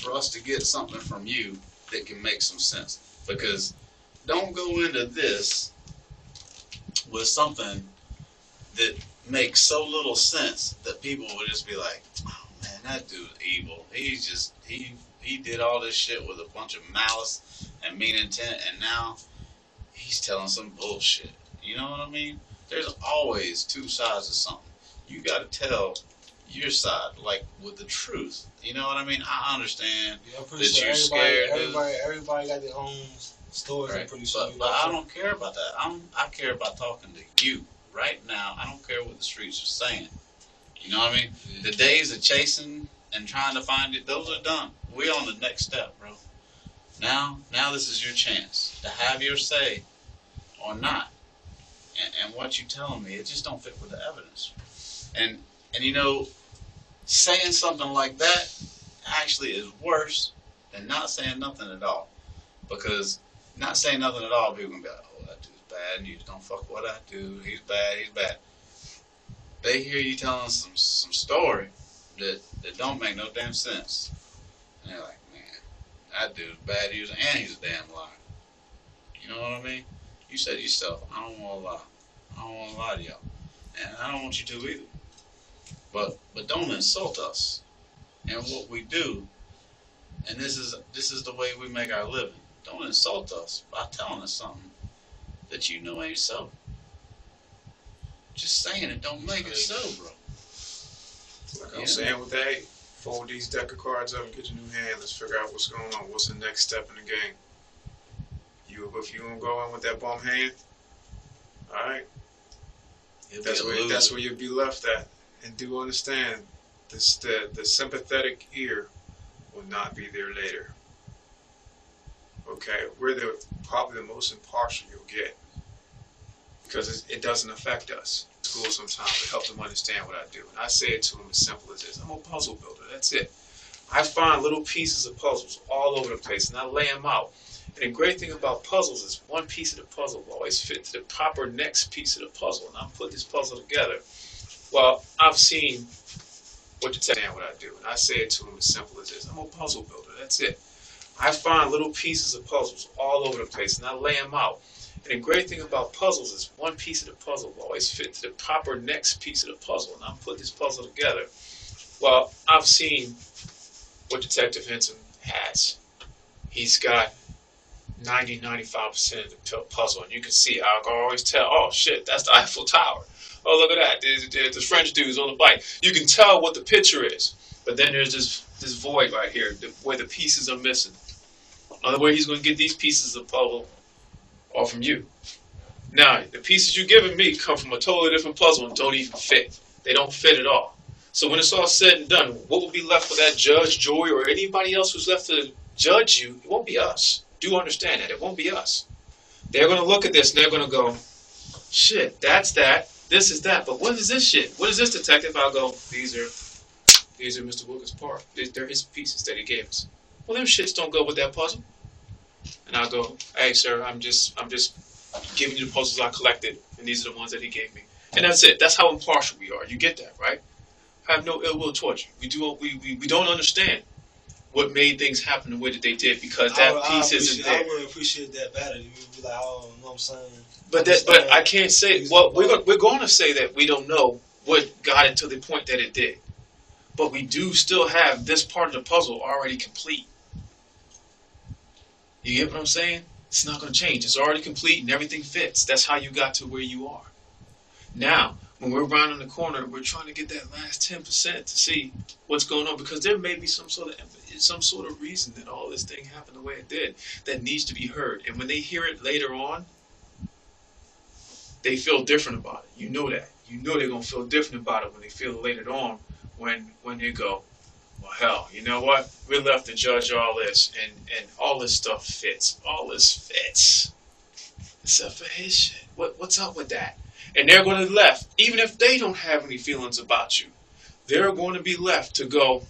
for us to get something from you that can make some sense. Because don't go into this with something that makes so little sense that people will just be like, "Oh man, that dude's evil. He's just he he did all this shit with a bunch of malice and mean intent, and now he's telling some bullshit." You know what I mean? There's always two sides of something. You got to tell your side, like with the truth. You know what I mean? I understand, yeah, that sure you're everybody, scared, everybody, everybody got their own stories. I'm pretty sure. But, but I don't care about that. I'm, I care about talking to you right now. I don't care what the streets are saying. You know what I mean? The days of chasing and trying to find it, those are done. We're on the next step, bro. Now, now this is your chance to have your say or not. And, and what you telling me, it just don't fit with the evidence. And and you know, saying something like that actually is worse than not saying nothing at all. Because not saying nothing at all, people can be like, oh, that dude's bad, you don't fuck with I do. He's bad, he's bad. They hear you telling some some story that, that don't make no damn sense. And they're like, man, that dude's bad, he was, and he's a damn liar. You know what I mean? You said yourself, I don't want to lie. I don't want to lie to y'all. And I don't want you to either. But but don't insult us and what we do. And this is this is the way we make our living. Don't insult us by telling us something that you know ain't so. Just saying it don't make it so, bro. Like I'm saying with that, fold these deck of cards up and get your new hand. Let's figure out what's going on. What's the next step in the game? You if you gonna go in with that bum hand, all right. You'll That's where loser. that's where you'll be left at. And do understand, this the the sympathetic ear will not be there later. Okay, we're the probably the most impartial you'll get because it, it doesn't affect us. School sometimes to help them understand what I do, and I say it to them as simple as this: I'm a puzzle builder. That's it. I find little pieces of puzzles all over the place, and I lay them out. And the great thing about puzzles is one piece of the puzzle will always fit to the proper next piece of the puzzle. And I'm putting this puzzle together. Well, I've seen what you understand what I do, and I say it to them as simple as this: I'm a puzzle builder. That's it. I find little pieces of puzzles all over the place, and I lay them out. And the great thing about puzzles is one piece of the puzzle will always fit to the proper next piece of the puzzle. And I'm putting this puzzle together. Well, I've seen what Detective Henson has. He's got 90, 95% of the puzzle, and you can see, I can always tell, oh shit, that's the Eiffel Tower. Oh, look at that. There's, there's the French dude's on the bike. You can tell what the picture is. But then there's this, this void right here where the pieces are missing. Another way he's going to get these pieces of puzzle are from you. Now, the pieces you're giving me come from a totally different puzzle and don't even fit. They don't fit at all. So when it's all said and done, what will be left for that judge, jury, or anybody else who's left to judge you? It won't be us. Do understand that. It won't be us. They're going to look at this and they're going to go, shit, that's that. This is that. But what is this shit? What is this, detective? I'll go, these are these are Mr. Wilkins' part. They're his pieces that he gave us. Well, them shits don't go with that puzzle. And I'll go, hey, sir, I'm just, I'm just giving you the puzzles I collected, and these are the ones that he gave me. And that's it. That's how impartial we are. You get that, right? I have no ill will towards you. We do, we, we, we don't understand what made things happen the way that they did because that I, would- I piece isn't there. I would appreciate that better. You would be like, oh, you know what I'm saying? But that, but. I can't say. Well, we're going, we're going to say that we don't know what got it to the point that it did, but we do still have this part of the puzzle already complete. You get what I'm saying? It's not going to change. It's already complete and everything fits. That's how you got to where you are. Now, when we're rounding the corner, we're trying to get that last ten percent to see what's going on because there may be some sort of some sort of reason that all this thing happened the way it did that needs to be heard. And when they hear it later on, they feel different about it. You know that. You know they're gonna feel different about it when they feel it later on when when they go, Well hell, you know what? We're left to judge all this and, and all this stuff fits. All this fits. Except for his shit. What what's up with that? And they're to left, even if they don't have any feelings about you, they're going to be left to go,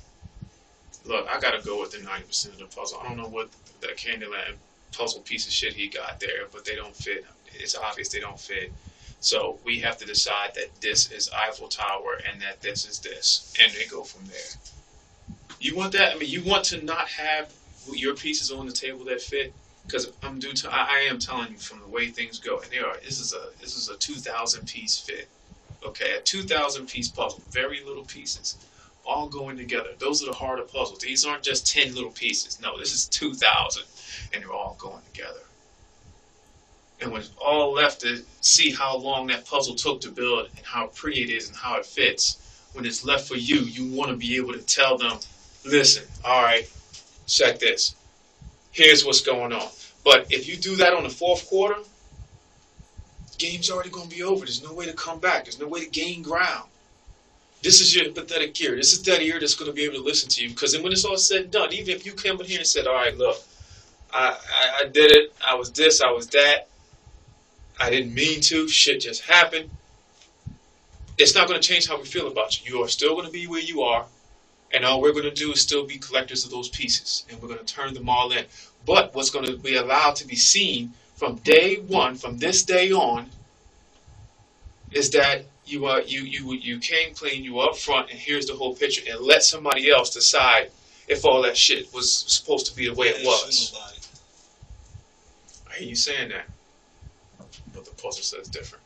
look, I got to go with the 90% of the puzzle. I don't know what the Candyland puzzle piece of shit he got there, but they don't fit. It's obvious they don't fit. So we have to decide that this is Eiffel Tower and that this is this, and they go from there. You want that? I mean, you want to not have your pieces on the table that fit, because I'm due to. I, I am telling you from the way things go, and they are. This is a this is a 2,000 piece fit. Okay, a 2,000 piece puzzle, very little pieces, all going together. Those are the harder puzzles. These aren't just 10 little pieces. No, this is 2,000, and they're all going together. And when it's all left to see how long that puzzle took to build and how pretty it is and how it fits, when it's left for you, you want to be able to tell them, listen, all right, check this. Here's what's going on. But if you do that on the fourth quarter, game's already going to be over. There's no way to come back. There's no way to gain ground. This is your empathetic ear. This is that ear that's going to be able to listen to you. Because then when it's all said and done, even if you came in here and said, all right, look, I, I, I did it. I was this. I was that. I didn't mean to. Shit just happened. It's not going to change how we feel about you. You are still going to be where you are. And all we're going to do is still be collectors of those pieces. And we're going to turn them all in. But what's going to be allowed to be seen from day one, from this day on, is that you are you you you came clean, you were up front, and here's the whole picture, and let somebody else decide if all that shit was supposed to be the way it was. I hear you saying that, but the puzzle says different,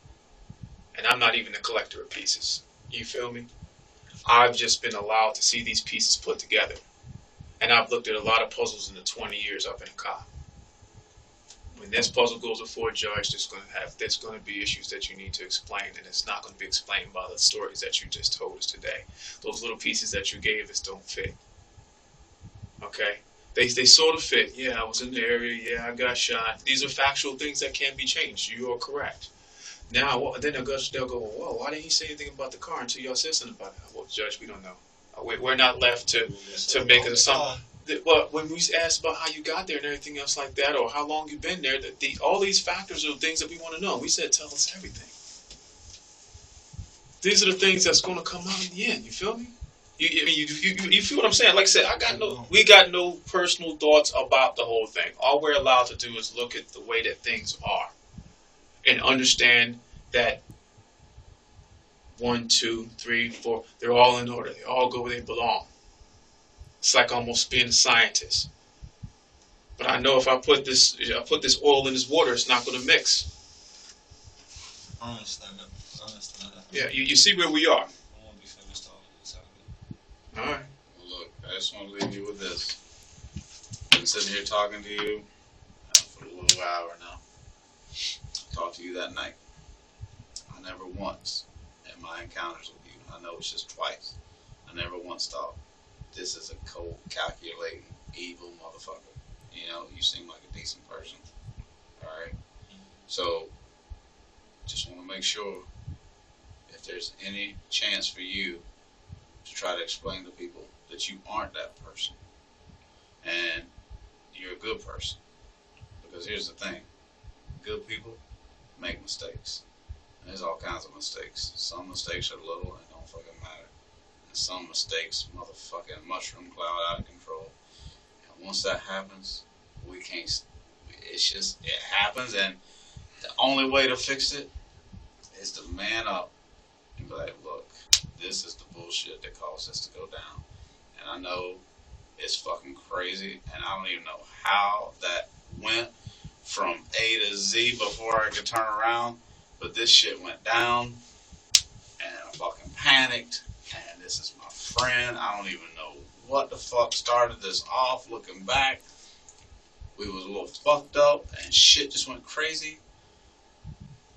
and I'm not even a collector of pieces. You feel me? I've just been allowed to see these pieces put together, and I've looked at a lot of puzzles in the 20 years I've been a cop when this puzzle goes before a judge, there's going to have there's going to be issues that you need to explain, and it's not going to be explained by the stories that you just told us today. Those little pieces that you gave us don't fit. Okay, they they sort of fit. Yeah, I was in the area. Yeah, I got shot. These are factual things that can't be changed. You are correct. Now, well, then they'll go, they'll go, well, why didn't he say anything about the car until y'all said something about it? Well, Judge, we don't know. We're not left to to make an assumption uh, well, when we asked about how you got there and everything else like that, or how long you've been there, the, the, all these factors are things that we want to know. We said, tell us everything. These are the things that's going to come out in the end. You feel me? You, you, you, you feel what I'm saying? Like I said, I got no, we got no personal thoughts about the whole thing. All we're allowed to do is look at the way that things are, and understand that one, two, three, four, they're all in order. They all go where they belong. It's like almost being a scientist. But I know if I put this if I put this oil in this water, it's not going to mix. I understand that. I understand that. Yeah, you, you see where we are. I won't be finished all this. All right. Look, I just want to leave you with this. I've been sitting here talking to you for a little hour now. Talked to you that night. I never once in my encounters with you, I know it's just twice, I never once thought this is a cold, calculating, evil motherfucker. You know, you seem like a decent person. Alright? So, just want to make sure if there's any chance for you to try to explain to people that you aren't that person and you're a good person. Because here's the thing good people make mistakes. And there's all kinds of mistakes. Some mistakes are little and some mistakes, motherfucking mushroom cloud out of control. And once that happens, we can't. It's just it happens, and the only way to fix it is to man up and be like, look, this is the bullshit that caused us to go down. And I know it's fucking crazy, and I don't even know how that went from A to Z before I could turn around. But this shit went down, and I fucking panicked this is my friend. I don't even know what the fuck started this off. Looking back, we was a little fucked up and shit just went crazy.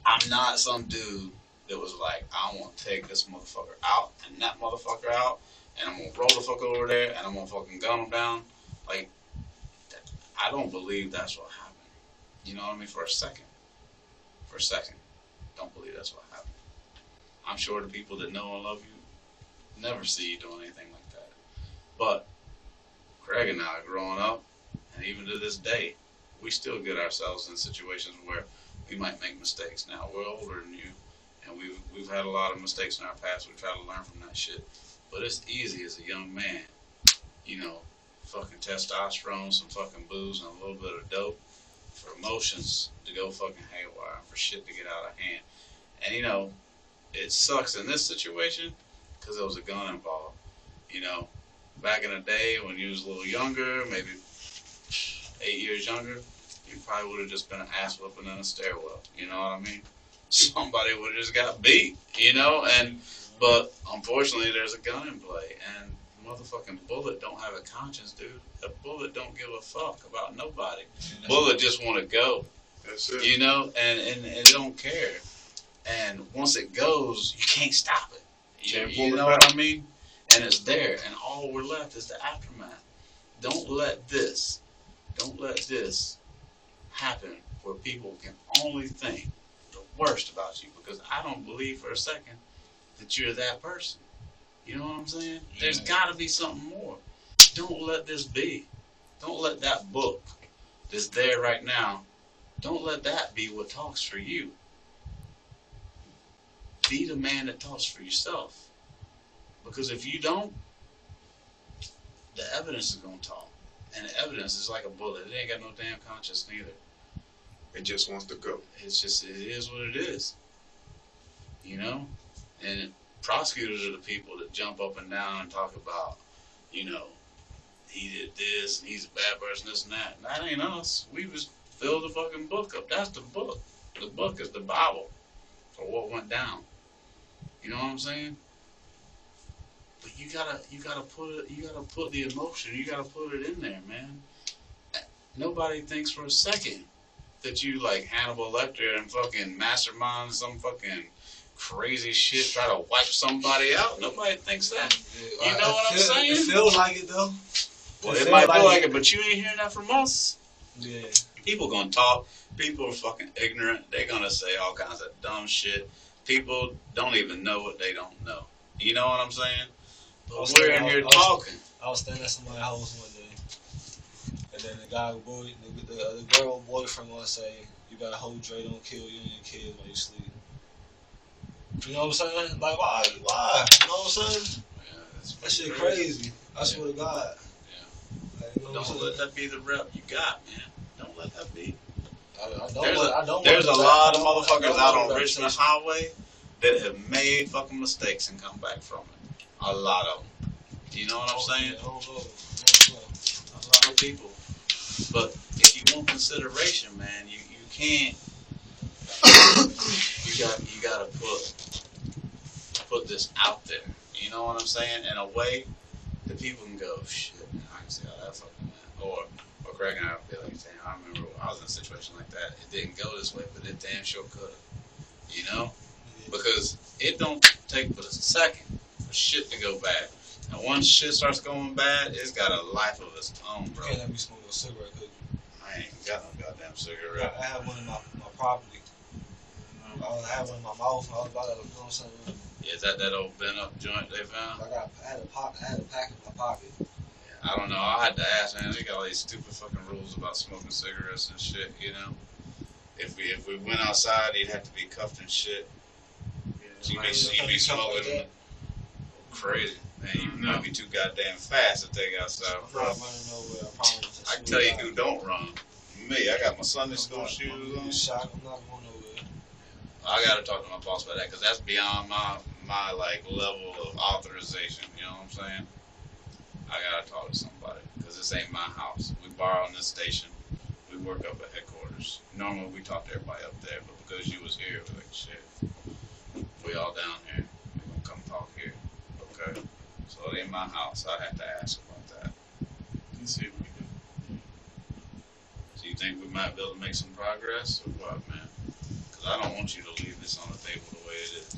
I'm not some dude that was like, I want to take this motherfucker out and that motherfucker out, and I'm gonna roll the fuck over there and I'm gonna fucking gun him down. Like, I don't believe that's what happened. You know what I mean? For a second. For a second. Don't believe that's what happened. I'm sure the people that know and love you never see you doing anything like that. But Craig and I, growing up, and even to this day, we still get ourselves in situations where we might make mistakes. Now we're older than you, and we've we've had a lot of mistakes in our past. We try to learn from that shit. But it's easy as a young man, you know, fucking testosterone, some fucking booze, and a little bit of dope for emotions to go fucking haywire, for shit to get out of hand. And you know, it sucks in this situation because there was a gun involved. You know, back in the day when you was a little younger, maybe eight years younger, you probably would have just been an ass whooping in a stairwell. You know what I mean? Somebody would have just got beat. You know, and but unfortunately, there's a gun in play, and motherfucking bullet don't have a conscience, dude. A bullet don't give a fuck about nobody. Bullet just want to go. That's it. You know, and, and, and it don't care. And once it goes, you can't stop it. You, you know what I mean? And it's there, and all we're left is the aftermath. Don't let this, don't let this happen where people can only think the worst about you because I don't believe for a second that you're that person. You know what I'm saying? There's got to be something more. Don't let this be. Don't let that book that's there right now don't let that be what talks for you. Be the man that talks for yourself. Because if you don't, the evidence is going to talk. And the evidence is like a bullet. It ain't got no damn conscience neither. It just wants to go. It's just, it is what it is. You know? And prosecutors are the people that jump up and down and talk about, you know, he did this and he's a bad person, this and that. And that ain't us. We just fill the fucking book up. That's the book. The book is the Bible for what went down. You know what I'm saying? But you gotta you gotta put it you gotta put the emotion, you gotta put it in there, man. Nobody thinks for a second that you like Hannibal Lecter and fucking mastermind some fucking crazy shit, try to wipe somebody out. Nobody thinks that. You know what I'm saying? It feels like it though. Well, It might feel like it. it, but you ain't hearing that from us. Yeah. People gonna talk. People are fucking ignorant. They're gonna say all kinds of dumb shit. People don't even know what they don't know. You know what I'm saying? But was we're in I here was- talking. I was standing at somebody's house one day, and then the guy, boy, the, the, the girl boyfriend gonna say, "You gotta hold Dre, don't kill you and your kids while you sleep." You know what I'm saying? Like, why? Why? You know what I'm saying? Yeah, that's That shit fucking crazy. I swear to God. Yeah. Like, you know Don't let that be the rep you got, man. Don't let that be. I, I There's a, I don't there's a lot of I don't want- I motherfuckers out on Richmond. Highway that have made fucking mistakes and come back from it. A lot of them. You know what I'm oh, saying? Know. I don't know. A lot of people. But if you want consideration, man, you, you can't. you got you got to put put this out there. You know what I'm saying? In a way that people can go, shit, man, I can see how that fucking went. Or or Craig and I would be like, damn, I remember I was in a situation like that. It didn't go this way, but it damn sure could have. You know? Because it don't take but a second for shit to go bad. And once shit starts going bad, it's got a life of its own, You bro. can't let me smoke a cigarette, could you? I ain't got no goddamn cigarette. I have one in my, my property. I was- I had one in my mouth. I was about to, you know what I'm saying? Is that that old bent up joint they found? I got, I had a pop, I had a pack in my pocket. I don't know. I had to ask, man. They got all these stupid fucking rules about smoking cigarettes and shit. You know, if we if we went outside, you'd have to be cuffed and shit. You be you be smoking crazy, man. You mm-hmm. might be too goddamn fast to take outside, bro. I. I can tell you who don't run. Me. I got my Sunday school shoes on. getting shot. I'm not going nowhere. I gotta talk to my boss about that because that's beyond my my like level of authorization. You know what I'm saying? I gotta talk to somebody because this ain't my house. We borrow in this station. We work up at headquarters. Normally we talk to everybody up there, but because you was here, we're like shit. We all down here. We gonna come talk here. Okay. So it ain't my house. I have to ask about that. Let's see what we do. So you think we might be able to make some progress or what, man? Because I don't want you to leave this on the table the way it is.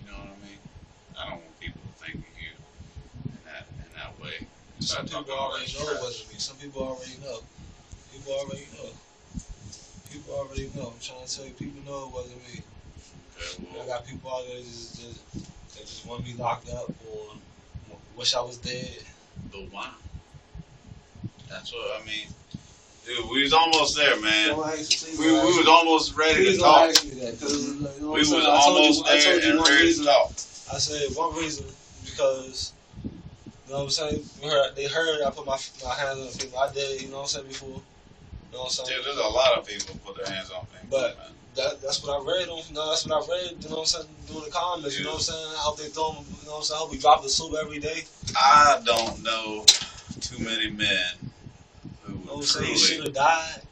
You know what I mean? I don't want people to think of you in that in that way. Some people already know trash. it wasn't me. Some people already know. People already know. People already know. I'm trying to tell you, people know it wasn't me. Okay, I got people out there that just, just, that just want me locked up or wish I was dead. but why? That's what I mean. Dude, we was almost there, man. Don't ask me, We, we was almost ready Please to talk. that, you know We was? I almost you, there told you and one ready to reason. talk. I said one reason because you know what I'm saying. We heard, they heard I put my my hands on people. I did. You know what I'm saying before. You know what I'm saying. Dude, there's a lot of people put their hands on people, But- man. That, that's what I read on. No, that's what I read. You know what I'm saying? Doing the comments. You know what I'm saying? I hope they throw 'em, You know what I'm saying? I hope we drop the soup every day. I don't know too many men who You know what truly should have died.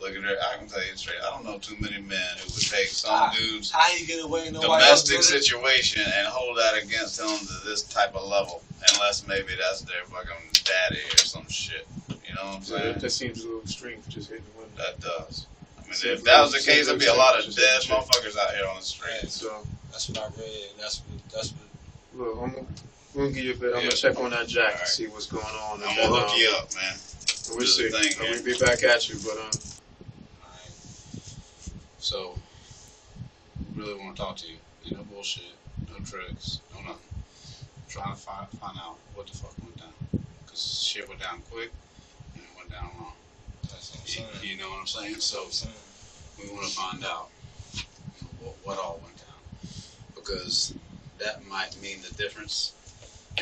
look at it. I can tell you straight. I don't know too many men who would take some dude's How you get away? domestic situation and hold that against them to this type of level, unless maybe that's their fucking daddy or some shit. You know what I'm Yeah, saying? that seems a little extreme for just hitting women. That does. I mean, Seems if that was the like- case, there'd be a lot of just dead hitting motherfuckers out here on the street. So, That's what I read. That's what. That's what. look, I'm gonna, we'll give you a bit. I'm Yeah. gonna check on that jack Alright. and see what's going on. I'm gonna then, hook um, you up, man. We'll do the see. thing We'll be back at you, but um, So, really want to talk to you. Ain't no bullshit, no tricks, no nothing. Trying to find find out what the fuck went down. Cause shit went down quick and it went down wrong. That's what I'm You, you know what I'm saying? So we want to find out what, what all went down because that might mean the difference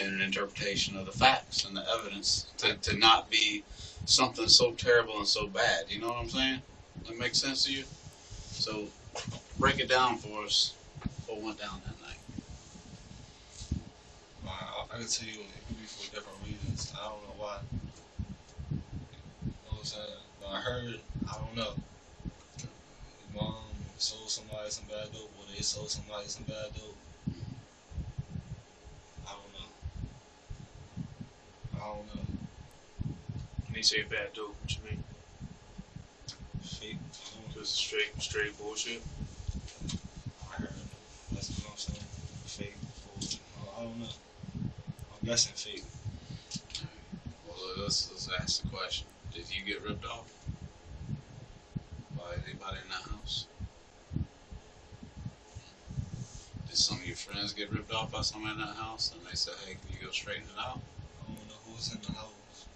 in an interpretation of the facts and the evidence to, to not be something so terrible and so bad. You know what I'm saying? That makes sense to you? So break it down for us. What went down that night? I, can tell you it could be for different reasons. I don't know why. You know what I'm saying? But I heard, I don't know. His mom sold somebody some bad dope, or they sold somebody some bad dope. I don't know. I don't know. when you say bad dope, what you mean? Fake. I don't know. Just straight, straight bullshit. I heard. That's what I'm saying. Fake. bullshit. I don't know. I'm guessing. Well, let's, let's ask the question. Did you get ripped off by anybody in that house? Did some of your friends get ripped off by somebody in that house and they said, hey, can you go straighten it out? I don't know who's in the house.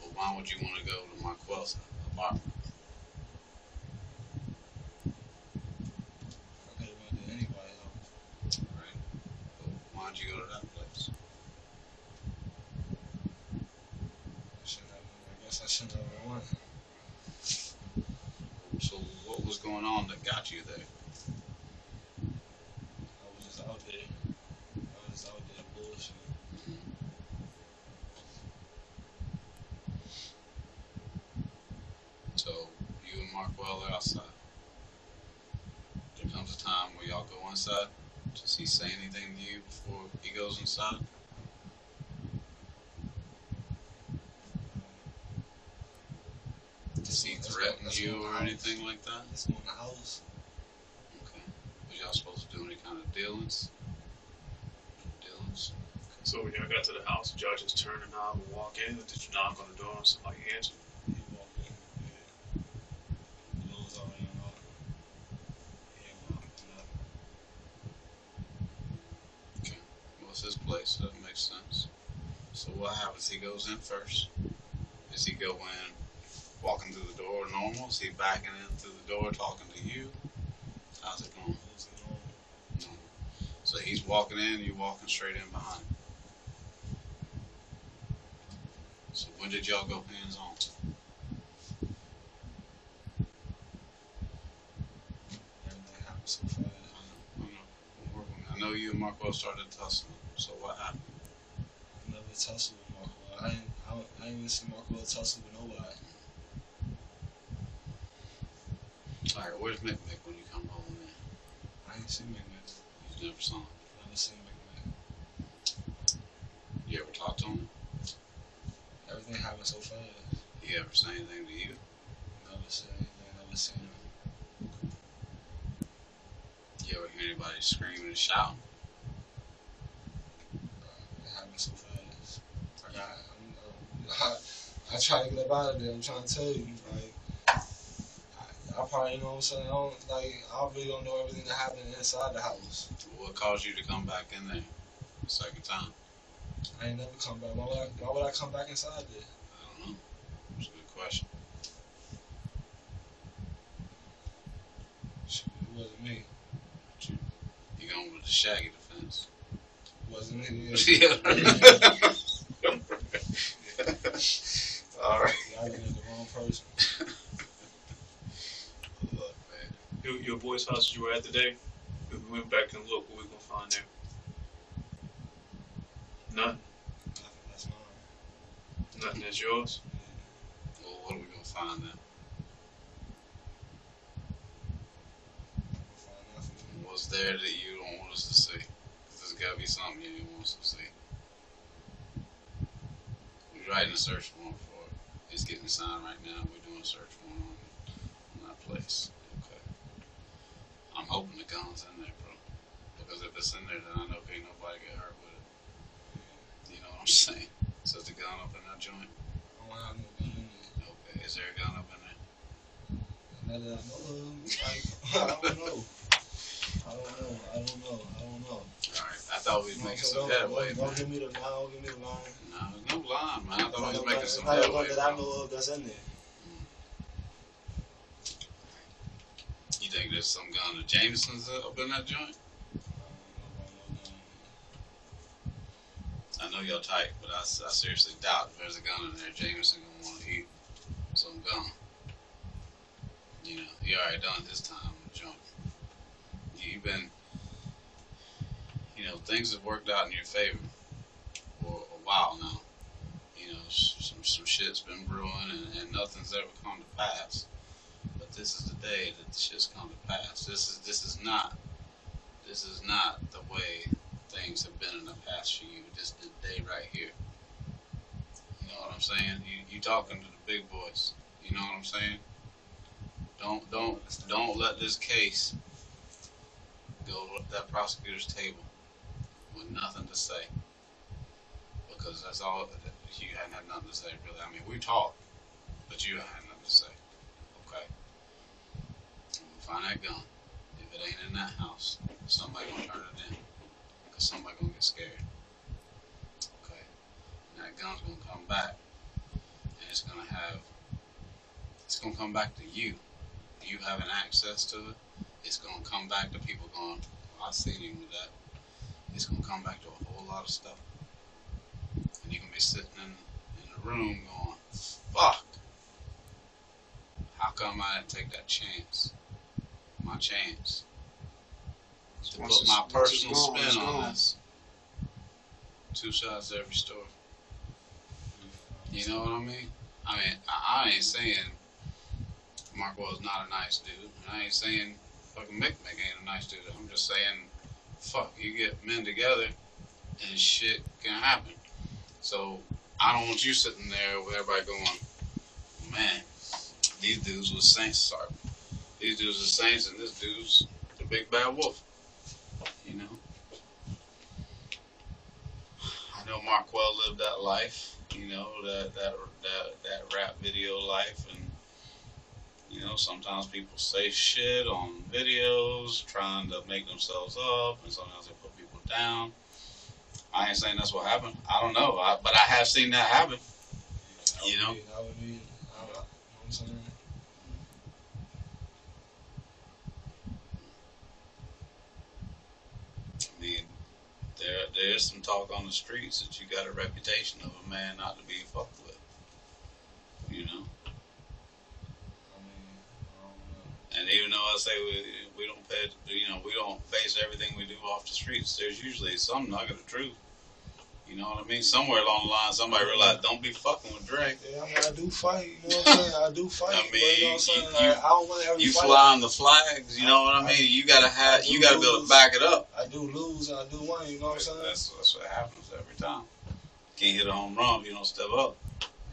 Well, why would you want to go to Marquell's apartment? I could have went to anybody's house. Right? But why'd you go to that place? I shouldn't have. I guess I shouldn't have went. So what was going on that got you there? I was just out there. I was out there bullshit. So you and Marquell are outside. There comes a time where y'all go inside. Does he say anything to you before he goes inside? Does he Let's go- threaten let's go you or house. anything like that? Let's go in the house. Okay. Was y'all supposed to do any kind of dealings? Dealings? So when y'all got to the house, did y'all just turn the knob and walk in, or did you knock on the door and somebody answered? He walked in. Yeah. The door was already unlocked. He ain't locked it. Well, it's his place, so that makes sense. So what happens? He goes in first. Does he go in walking through the door normal? Is he backing in through the door talking to you? How's it going? It was normal. No. So he's walking in, you walking straight in behind. So when did y'all go hands on? So. I know, you and Marco started tussling. So what happened? I never tussled with Marco. I ain't, I, I ain't even see Marco tussle with nobody. Right, where's Mick Mick when you come home in? I ain't seen Mick Mick. You never saw him. I Never seen Mick Mick. You ever talked to him? Everything happened so fast. He ever say anything to you? Never said anything. Never seen him. You ever hear anybody screaming and shouting? It happened so fast. I. I'm, uh, I, I try to get up out of there. I'm trying to tell you, like. Probably, you know what I'm saying. I don't like. I really don't know everything that happened inside the house. What caused you to come back in there the second time? I ain't never come back. Why would I? Why would I come back inside there? I don't know. It's a good question. Shit, It wasn't me. You going with the shaggy defense? It wasn't me. Yeah. All right. Y'all looking at the wrong person. Look, man. Your, your house you were at today. If we went back and look, what we gonna find there? Nothing. Nothing. That's mine. Nothing that's yours. Well, what are we gonna find then? Find nothing. What's there that you don't want us to see? 'Cause there's gotta be something you didn't want us to see. We're writing a search warrant for it. It's getting signed right now. We're doing a search warrant on, on that place. I'm hoping the gun's in there, bro. Because if it's in there, then I know can't nobody get hurt with it. You know what I'm saying? So is the gun up in that joint? Oh, I don't have no gun. Okay. Is there a gun up in there? Not that I know of. Like, I don't know. I don't know. I don't know. I don't know. Alright. I thought we was making So some headway, Don't, don't give me the no. Don't give me the line. No, there's no line, man. I thought we was Not making some not headway. gun that I know of that's in there. Think there's some gun of Jameson's up in that joint? I know y'all tight, but I, I seriously doubt if there's a gun in there. Jameson gonna want to eat some gun. You know, he already done his time in the. You've been, you know, things have worked out in your favor for a while now. You know, some some shit's been brewing and, and nothing's ever come to pass. This is the day that the shit's come to pass. This is this is not this is not the way things have been in the past for you. This is the day right here. You know what I'm saying? You you talking to the big boys. You know what I'm saying? Don't don't don't let this case go to that prosecutor's table with nothing to say. Because that's all you hadn't had nothing to say really. I mean we talked, but you had nothing to say. Okay. We'll find that gun. If it ain't in that house, somebody gonna turn it in. Cause somebody gonna get scared. Okay. And that gun's gonna come back. And it's gonna have it's gonna come back to you. You having access to it. It's gonna come back to people going, well, I seen him with that. It's gonna come back to a whole lot of stuff. And you're gonna be sitting in, in the room going, fuck. How come I didn't take that chance? My chance. To Once put my personal gone, spin on gone. this. Two sides to every story. You know what I mean? I mean, I, I ain't saying Marquell's not a nice dude. I ain't saying fucking Mick Mick ain't a nice dude. I'm just saying, fuck, you get men together and shit can happen. So I don't want you sitting there with everybody going, man, these dudes was saints, sorry. These dudes are saints and this dude's the big bad wolf. You know? I know Marquell lived that life, you know, that that that that rap video life and you know, sometimes people say shit on videos trying to make themselves up and sometimes they put people down. I ain't saying that's what happened. I don't know. I, but I have seen that happen. You know? That would be. I, I, you know what I'm saying. I mean, there there's some talk on the streets that you got a reputation of a man not to be fucked with. You know? And even though I say we, we don't pay, you know, we don't base everything we do off the streets, there's usually some nugget of truth. You know what I mean? Somewhere along the line, somebody realized, don't be fucking with Drake. Yeah, I mean, I do fight. You know what I'm saying? I do fight. I but you know what I'm mean, you- Like, I don't want every You fight. flying the flags, you know what I mean? You gotta have, you gotta be able to back it up. I do lose and I do win. You know what I'm saying? That's, that's what happens every time. Can't hit a home run if you don't step up.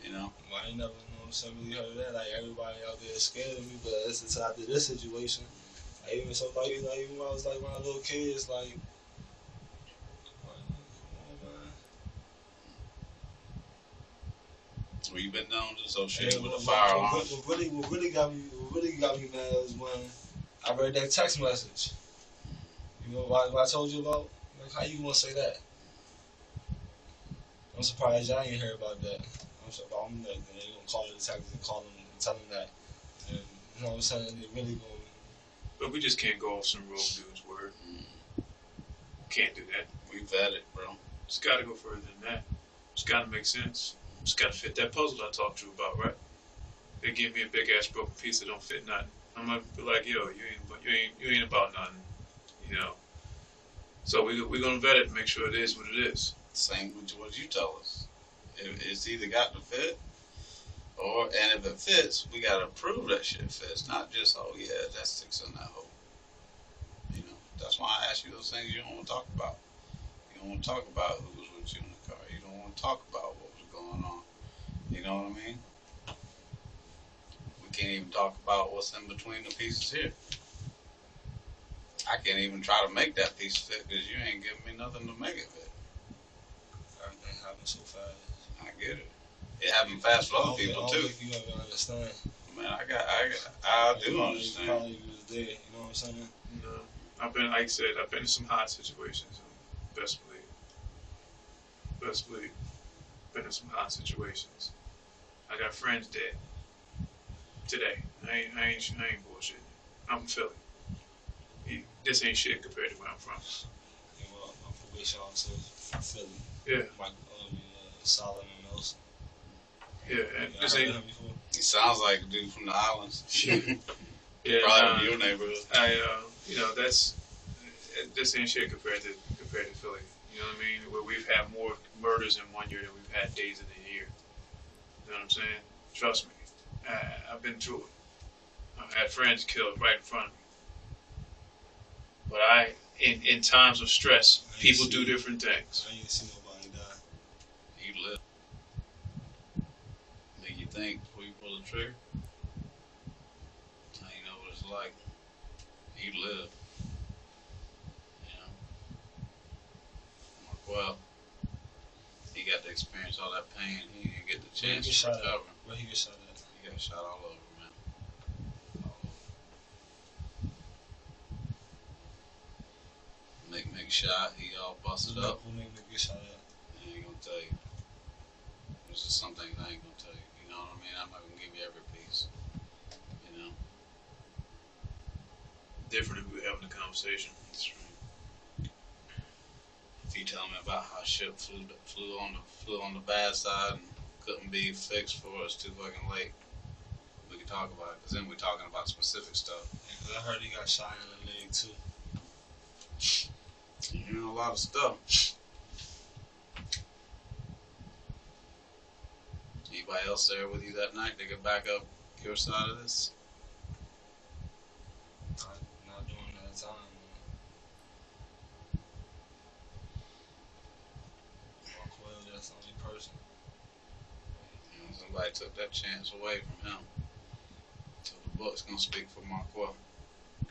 You know? Well, I ain't never, you know what I'm saying, really heard of that. Like, everybody out there is scared of me, but it's after this situation. Like, even somebody, like, even when I was, like, when I was a little kid, it's like, like, come on, man. Well, you been known to associate And with what- a what- firearm. What, what really, what really got me, what really got me mad was when I read that text message. You know what, what I told you about? Like, how you gonna say that? I'm surprised y'all ain't hear about that. some about them, like, then they gonna call the detectives and call them and tell them that. And, you know what I'm saying? They really gonna. But we just can't go off some road dude's word. Mm, Can't do that. We've had it, bro. It's got to go further than that. It's got to make sense. It's got to fit that puzzle I talked to you about, right? They give me a big ass broken piece that don't fit nothing. I'm gonna be like, yo, you ain't, you ain't, you ain't about nothing, you know. So we we gonna vet it and make sure it is what it is. Same with what you tell us. It, it's either got to fit, or and if it fits, we gotta prove that shit fits. Not just oh yeah, that sticks in that hole. You know, that's why I ask you those things you don't want to talk about. You don't want to talk about who was with you in the car. You don't want to talk about going on. You know what I mean? We can't even talk about what's in between the pieces here. I can't even try to make that piece fit because you ain't giving me nothing to make it fit. Everything happens so fast. I get it. It happened fast for I other people I don't too. think you ever understand. Man, I got, I, got, I do You understand. Probably was there. You know what I'm saying? You know, I've been, like I said, I've been in some hot situations. Best believe. Best believe. Been in some hot situations. I got friends dead. Today. I ain't, I ain't, I ain't bullshitting. I'm from Philly. He- This ain't shit compared to where I'm from. Yeah, well, I'm probation officer from Philly. Yeah. Mike, uh, uh, Solomon Mills. Yeah, and You this ain't. of him before? He sounds like a dude from the islands. Yeah, Probably nah, from your neighborhood. I, uh, you know, that's this ain't shit compared to compared to Philly. You know what I mean? Where we've had more murders in one year than we've had days in a year. You know what I'm saying? Trust me, I, I've been through it. I've had friends killed right in front of me. But I, in in times of stress, people do different things. I ain't seen nobody die. You live. Make you think before you pull the trigger. Now you know what it's like. You live. You know. Marquell, he got to experience all that pain. He didn't get the chance to shot at? recover. Where he get shot at? He got shot all over, man. All over. Mick Mick shot. He all busted up. Who made me get shot at? I ain't gonna tell you. There's just some things I ain't gonna tell you. You know what I mean? I'm not gonna give you every piece. You know? Different if we were having a conversation. That's right. If you tell me about how shit flew flew on the flew on the bad side and couldn't be fixed for us too fucking late, we could talk about it. Cause then we're talking about specific stuff. Yeah, I heard he got shot in the leg too. You hearing a lot of stuff. Anybody else there with you that night to get back up your side of this? Not, not during that time. Marquell, that's the only person. Somebody took that chance away from him. So the book's gonna speak for Marquell.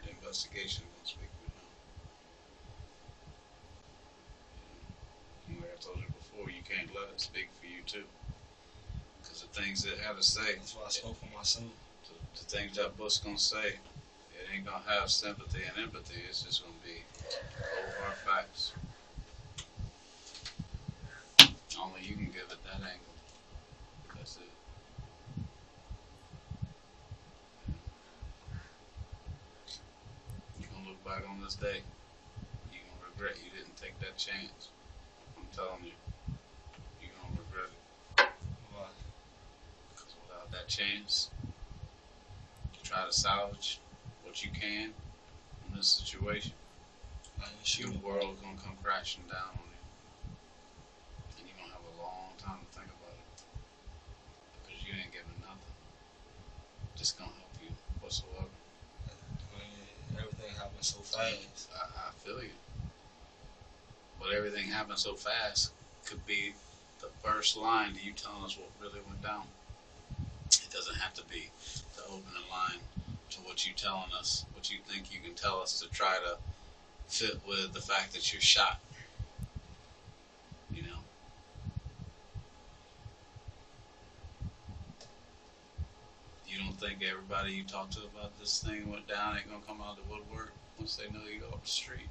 The investigation gonna speak for him. You know, like I told you before, you can't let it speak for you too. Because the things it had to say, That's why I spoke for myself. the, the things that book's gonna say, it ain't gonna have sympathy and empathy. It's just gonna be over hard facts. Only you can give it that angle. That's it. You're gonna look back on this day. You're gonna regret you didn't take that chance. I'm telling you. You're gonna regret it. Why? Because without that chance, you try to salvage what you can in this situation, your him. world gonna come crashing down on you. And you're gonna have a long time to think about it. Because you ain't giving nothing. Just gonna help you whatsoever. I mean, so fast. I, I feel you. But everything happened so fast could be the first line to you telling us what really went down. It doesn't have to be the opening line to what you telling us, what you think you can tell us to try to fit with the fact that you're shot. You know? You don't think everybody you talk to about this thing went down ain't gonna come out of the woodwork once they know you go up the street?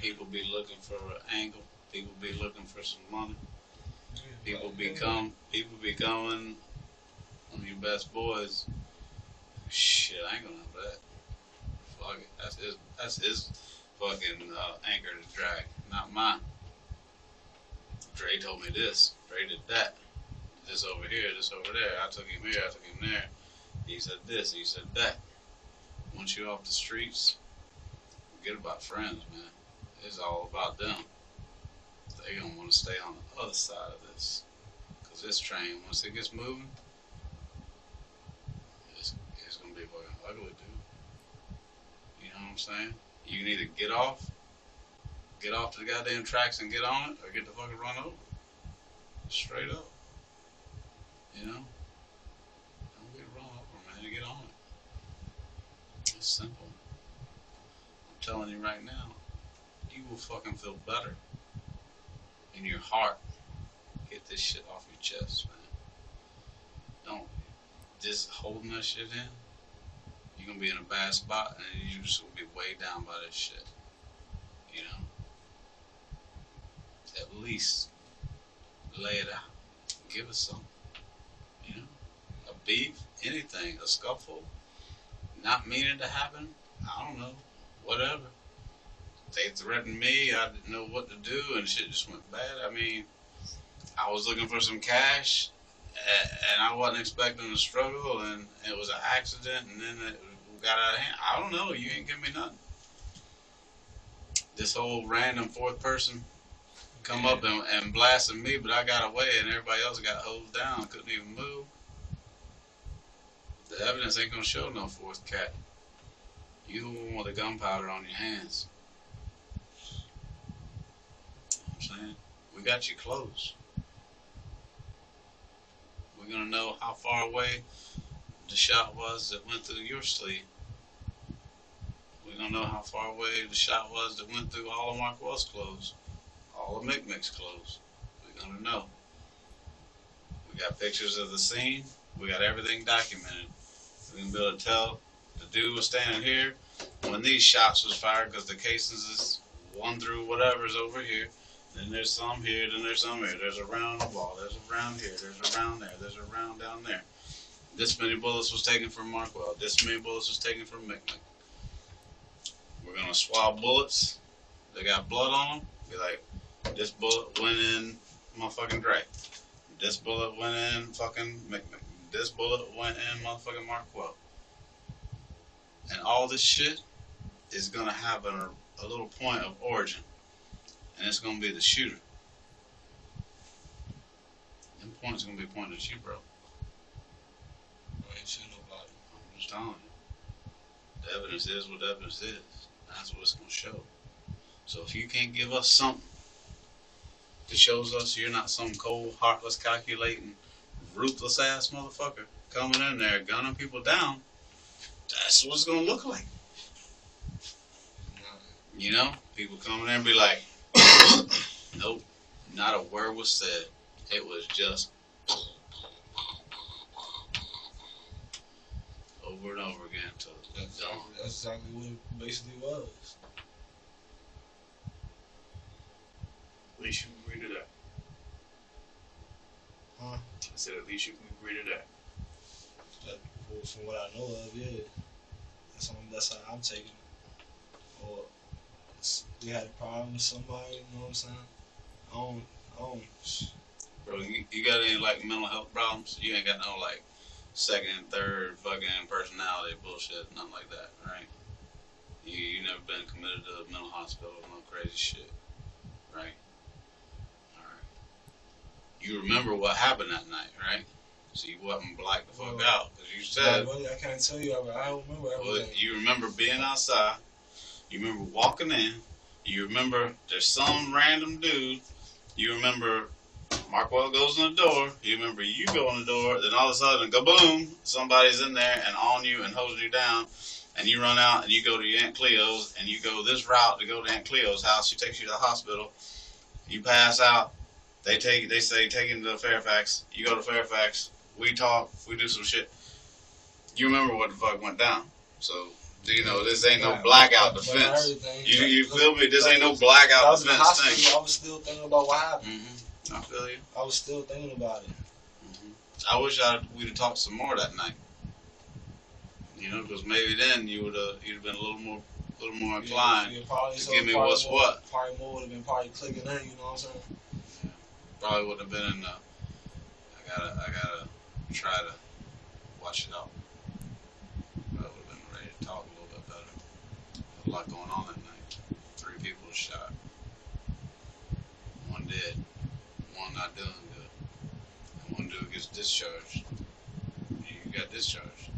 People be looking for an angle. People be looking for some money. People become people becoming one of your best boys. Shit, I ain't gonna have that. Fuck it. That's his that's his fucking uh, anchor to drag, not mine. Dre told me this. Dre did that. This over here, this over there. I took him here, I took him there. He said this, he said that. Once you're off the streets, forget about friends, man. It's all about them. They gonna want to stay on the other side of this. Cause this train, once it gets moving, it's, it's gonna be fucking ugly, dude. You know what I'm saying? You can either get off, get off the goddamn tracks and get on it, or get the fucking run over. Straight up. You know? Don't get run over, man. Get on it. Simple. I'm telling you right now, you will fucking feel better in your heart. Get this shit off your chest, man. Don't just holding that shit in. You're gonna be in a bad spot, and you just gonna be weighed down by this shit. You know. At least lay it out. Give us some. You know, a beef, anything, a scuffle, not meaning to happen. I don't know, whatever. They threatened me. I didn't know what to do, and shit just went bad. I mean, I was looking for some cash, and I wasn't expecting a struggle, and it was an accident, and then it got out of hand. I don't know. You ain't give me nothing. This whole random fourth person come up and, and blasted me, but I got away, and everybody else got hosed down, couldn't even move. The evidence ain't gonna show no fourth cat. You the one with the gunpowder on your hands. I'm saying we got you close. We're gonna know how far away the shot was that went through your sleeve. We're gonna know how far away the shot was that went through all of Marquell's clothes, all of Mick Mick's clothes. We're gonna know. We got pictures of the scene. We got everything documented. We can be able to tell the dude was standing here when these shots was fired because the casings is one through whatever's over here. Then there's some here, then there's some here. There's a round the wall, there's a round here, there's a round there, there's a round down there. This many bullets was taken from Marquell. This many bullets was taken from Mick. We're gonna swab bullets. They got blood on them. Be like, this bullet went in motherfucking Dre. This bullet went in fucking Mick. This bullet went in motherfucking Marquell. And all this shit is gonna have a, a little point of origin. And it's gonna be the shooter. Them points gonna be pointed at you, bro. I ain't shooting nobody. I'm just telling you. The evidence is what the evidence is. That's what it's gonna show. So if you can't give us something that shows us you're not some cold, heartless, calculating, ruthless ass motherfucker coming in there gunning people down, that's what it's gonna look like. You know, people coming in and be like, nope, not a word was said. It was just over and over again till That's exactly, that's exactly what it basically was. At least you agree to that. Huh? I said, at least you can agree to that. That, well, from what I know of, yeah. That's, that's how I'm taking it. Or we had a problem with somebody, you know what I'm saying? I don't, I don't, Bro, you, you got any like mental health problems? You ain't got no like second, third fucking personality bullshit, nothing like that, right? You you never been committed to a mental hospital, no crazy shit, right? You remember what happened that night, right? So you wasn't blacked the fuck Well, out because you said I, I can't tell you, I, I don't remember Well, everything. you remember being outside. You remember walking in. You remember there's some random dude. You remember Marquell goes in the door. You remember you go in the door. Then all of a sudden, kaboom! Somebody's in there and on you and holding you down. And you run out and you go to your Aunt Cleo's and you go this route to go to Aunt Cleo's house. She takes you to the hospital. You pass out. They take. They say take him to Fairfax. You go to Fairfax. We talk. We do some shit. You remember what the fuck went down. So you know this ain't no blackout defense. You you feel me? This ain't no blackout was in the defense thing. I was still thinking about what happened. hmm I feel you. I was still thinking about it. hmm I wish I we'd have talked some more that night. You know, because maybe then you would have you'd have been a little more a little more inclined. Yeah, to so give me what's more, what. Probably more would have been probably clicking in. You know what I'm saying? Probably wouldn't have been in the. I gotta I gotta try to watch it out. Probably would have been ready to talk a little bit better. A lot going on that night. Three people shot. One dead. One not doing good. And one dude gets discharged. You got discharged.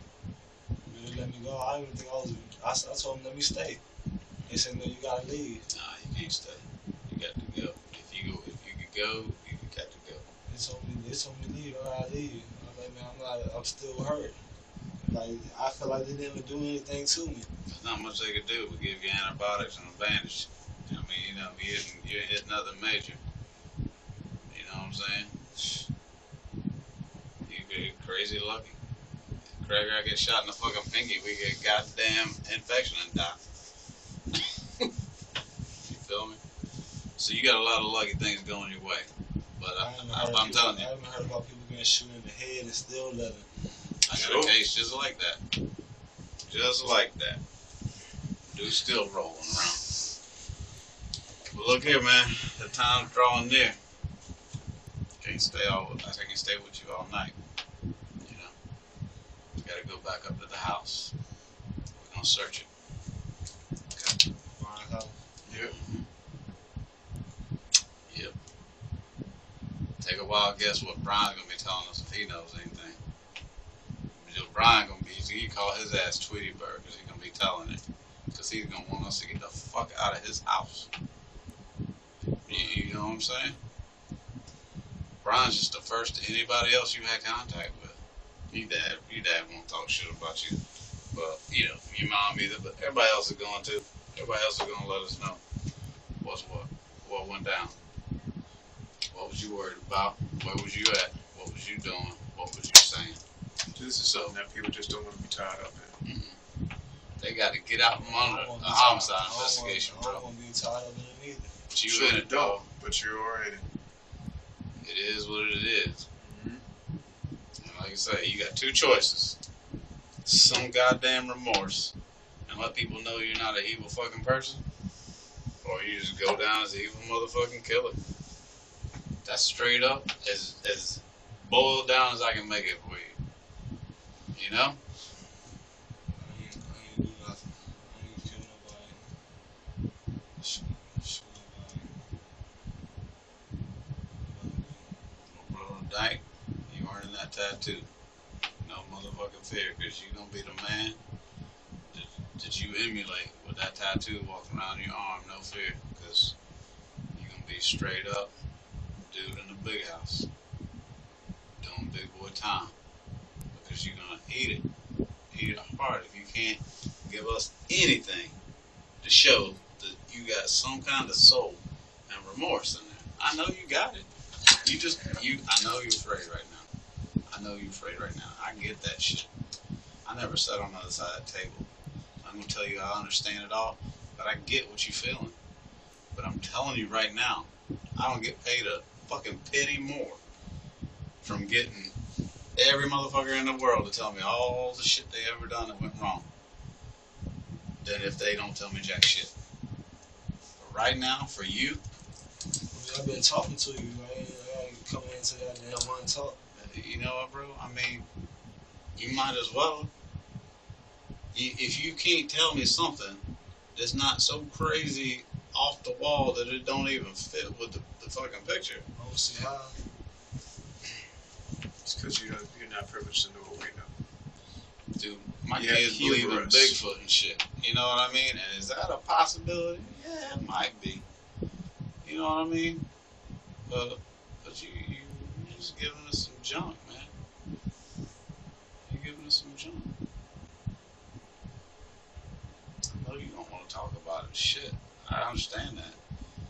They let me go. I didn't think I was. I, I told them let me stay. They said no, you gotta leave. Nah, you can't stay. You got to go. If you go, if you could go, you got to go. They told me they told me leave. I gotta leave. I'm like man, I'm not. I'm still hurt. Like I feel like they didn't even do anything to me. There's not much they could do but give you antibiotics and a bandage. I mean, you know, you hit, you hit nothing major. You know what I'm saying? You get crazy lucky. Craig, I get shot in the fucking pinky, we get goddamn infection and die. you feel me? So you got a lot of lucky things going your way. But I I, haven't I, heard I'm people- telling you, I haven't heard about people getting shot in the head and still living. I got Sure. a case just like that. Just like that. Dude still rolling around. But look here, man. The time's drawing near. Can't stay all. I can't stay with you all night. You know. You gotta go back up to the house. We're gonna search it. Okay. Find out. Yep. Yep. Take a wild guess what Brian's gonna be telling us if he knows anything. Because Brian gonna be, he call his ass Tweety Bird because he's gonna be telling it. Because he's gonna want us to get the fuck out of his house. You, you know what I'm saying? Brian's just the first to anybody else you had contact with. Your dad, your dad won't talk shit about you. But, you know, your mom either, but everybody else is going to. Everybody else is gonna let us know what's what, what went down. What was you worried about? Where was you at? What was you doing? What was you saying? This is something that people just don't want to be tied up in. Mm-mm. They got to get out from I under don't a homicide tied- I don't investigation, wanna- I bro. don't want to be tied up in it either. But you sure in you it, dog. don't, but you're in it. It is what it is. Mhm. Like I say, you got two choices. Some goddamn remorse and let people know you're not an evil fucking person. Or you just go down as an evil motherfucking killer. That's straight up as as boiled down as I can make it for you. You know? You earning that tattoo. No motherfucking fear, because you gonna be the man that, that you emulate with that tattoo walking around your arm. No fear, because you gonna be straight up dude in the big house. Doing big boy time. Because you're gonna eat it. Eat it hard if you can't give us anything to show that you got some kind of soul and remorse in there. I know you got it. You just you I know you're afraid right now. I know you're afraid right now. I get that shit. I never sat on the other side of the table. I'm gonna tell you I understand it all, but I get what you're feeling. But I'm telling you right now, I don't get paid a fucking penny more from getting every motherfucker in the world to tell me all the shit they ever done that went wrong than if they don't tell me jack shit. But right now, for you, I mean, I've been talking to you. I ain't, I ain't coming into that and I want to talk. You know what, bro? I mean, you might as well. If you can't tell me something that's not so crazy off the wall that it don't even fit with the, the fucking picture, don't see how. It's because you don't, you're not privileged to know what we know. dude, my Yeah, kids believe in. Bigfoot and shit. You know what I mean? And is that a possibility? Yeah, it might be. You know what I mean? But but you you you're just giving us some junk, man. You're giving us some junk. I know you don't want to talk about it. Shit, I understand that.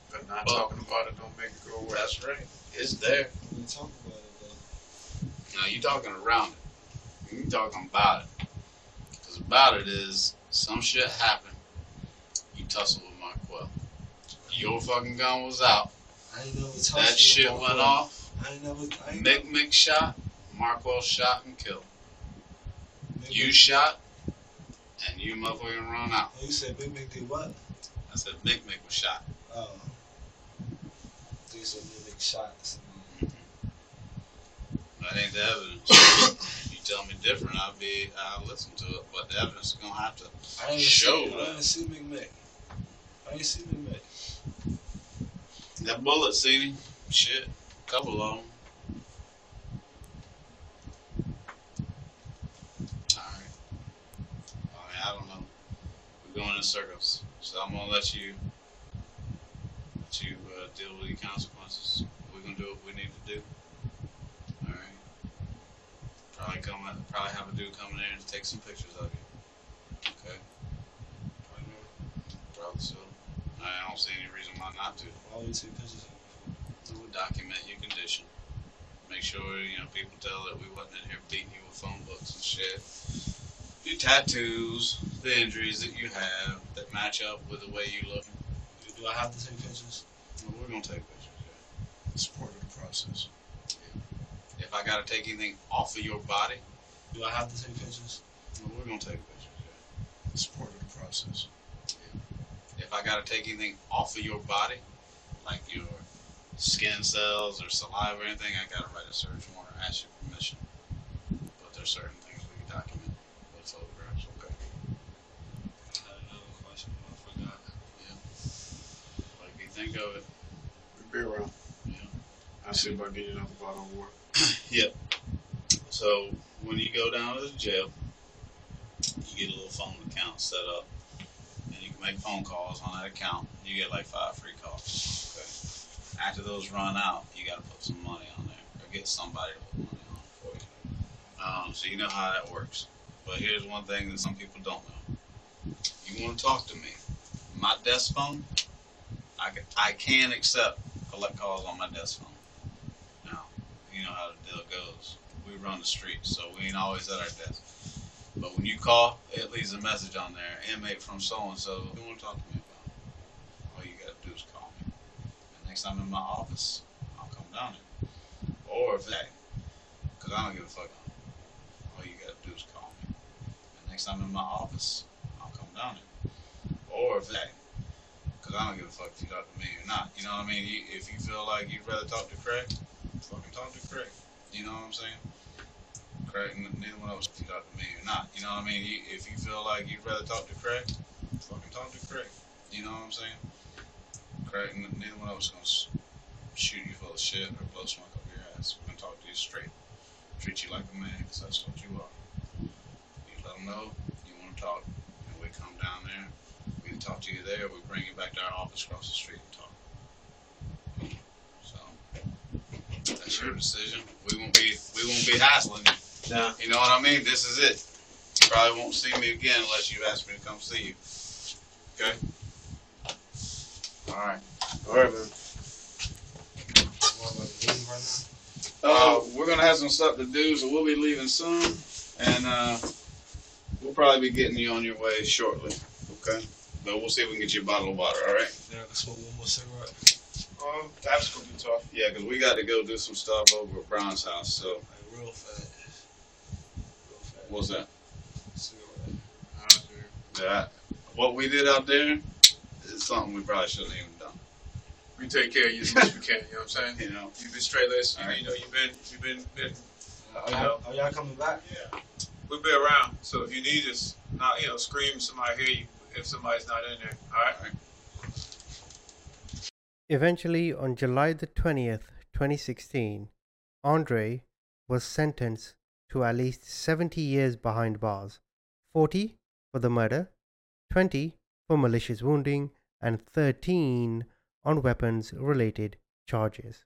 But not Well- talking about it don't make it go away. That's right. It's there. We talk about it though. Now you talking around it. You talking about it. Because about it is some shit happened. You tussle with my quill. Your fucking gun was out. I ain't never touched That him, shit Marco. went off. I ain't never. I ain't Mick Mick shot. Marquell shot and killed. never, You shot, and you motherfucking run out. Oh, you said Big Mick did what? I said Mick Mick was shot. Oh. You said Big Mick shots. That ain't the evidence. you tell me different, I'll be I'll listen to it. But the evidence is gonna have to I didn't Show see, I didn't see Big Mick. I didn't see Big Mick. that bullet see shit. Couple of them. Alright. I mean, I don't know. We're going in circles. So I'm gonna let you let you uh, deal with the consequences. We're gonna do what we need to do. Alright. Probably come probably have a dude come in there and take some pictures of you. Okay. Probably Probably so. I don't see any reason why not to. You take pictures of We document your condition. Make sure, you know, people tell that we wasn't in here beating you with phone books and shit. Your tattoos, the injuries that you have that match up with the way you look. Do I have to take pictures? Well, we're gonna take pictures. Yeah. It's part of the process. If I gotta take anything off of your body, Do I have to take pictures? well, we're gonna take pictures. Yeah. It's part of the process. If I gotta take anything off of your body, like your skin cells or saliva or anything, I gotta write a search warrant or ask your permission. But there's certain things we can document with photographs. Okay. I had another question, but I forgot. Like you think of it. Be around. Yeah. I'll see if I get you another bottle of water. Yep. So when you go down to the jail, you get a little phone account set up, and you can make phone calls on that account. You get like five free calls. Okay. After those run out, you got to put some money on there, or get somebody to put money on for you. Um, so you know how that works. But here's one thing that some people don't know. You want to talk to me? My desk phone, I I can accept collect calls on my desk phone. Now, you know how the deal goes. We run the streets, so we ain't always at our desk. But when you call, it leaves a message on there, inmate from so and so. You want to talk to me about? All you gotta do is call me. And next time I'm in my office, I'll come down here. Or if hey, cause I don't give a fuck. All you gotta do is call me. And next time I'm in my office, I'll come down here. Or if hey, cause I don't give a fuck if you talk to me or not. You know what I mean? You, if you feel like you'd rather talk to Craig, fucking talk to Craig. You know what I'm saying? Craig, neither one of us if you talk to me or not. You know what I mean? You, if you feel like you'd rather talk to Craig, fucking talk to Craig. You know what I'm saying? Craig, neither one of us gonna shoot you full of shit or blow smoke up your ass. We're gonna talk to you straight. Treat you like a man, 'cause that's what you are. You let them know you want to talk, and we come down there. Can talk to you there. We bring you back to our office across the street and talk. So that's your decision. We won't be we won't be hassling you. Nah. You know what I mean? This is it. You probably won't see me again unless you ask me to come see you. Okay? Alright. Alright, man. You want like leave right Uh, we're gonna have some stuff to do, so we'll be leaving soon. And uh, we'll probably be getting you on your way shortly. Okay? But we'll see if we can get you a bottle of water, alright? Yeah, Then I can smoke one more cigarette. Um, that's gonna be tough. Yeah, 'cause we got to go do some stuff over at Brown's house, so Like real fat. Real fat. what's that? Cigarette. That what we did out there is something we probably shouldn't even done. We take care of you as much as we can. You know what I'm saying? You know? You've been straight laced. You, Alright. you know, you've been, you've been, been, Are y'all, are y'all coming back? yeah. We'll be around. So if you need us, not, you know, scream, somebody hear you if somebody's not in there. All right. Eventually, on July the 20th, 2016, Andre was sentenced to at least 70 years behind bars 40 for the murder, 20 for malicious wounding, and 13 on weapons related charges.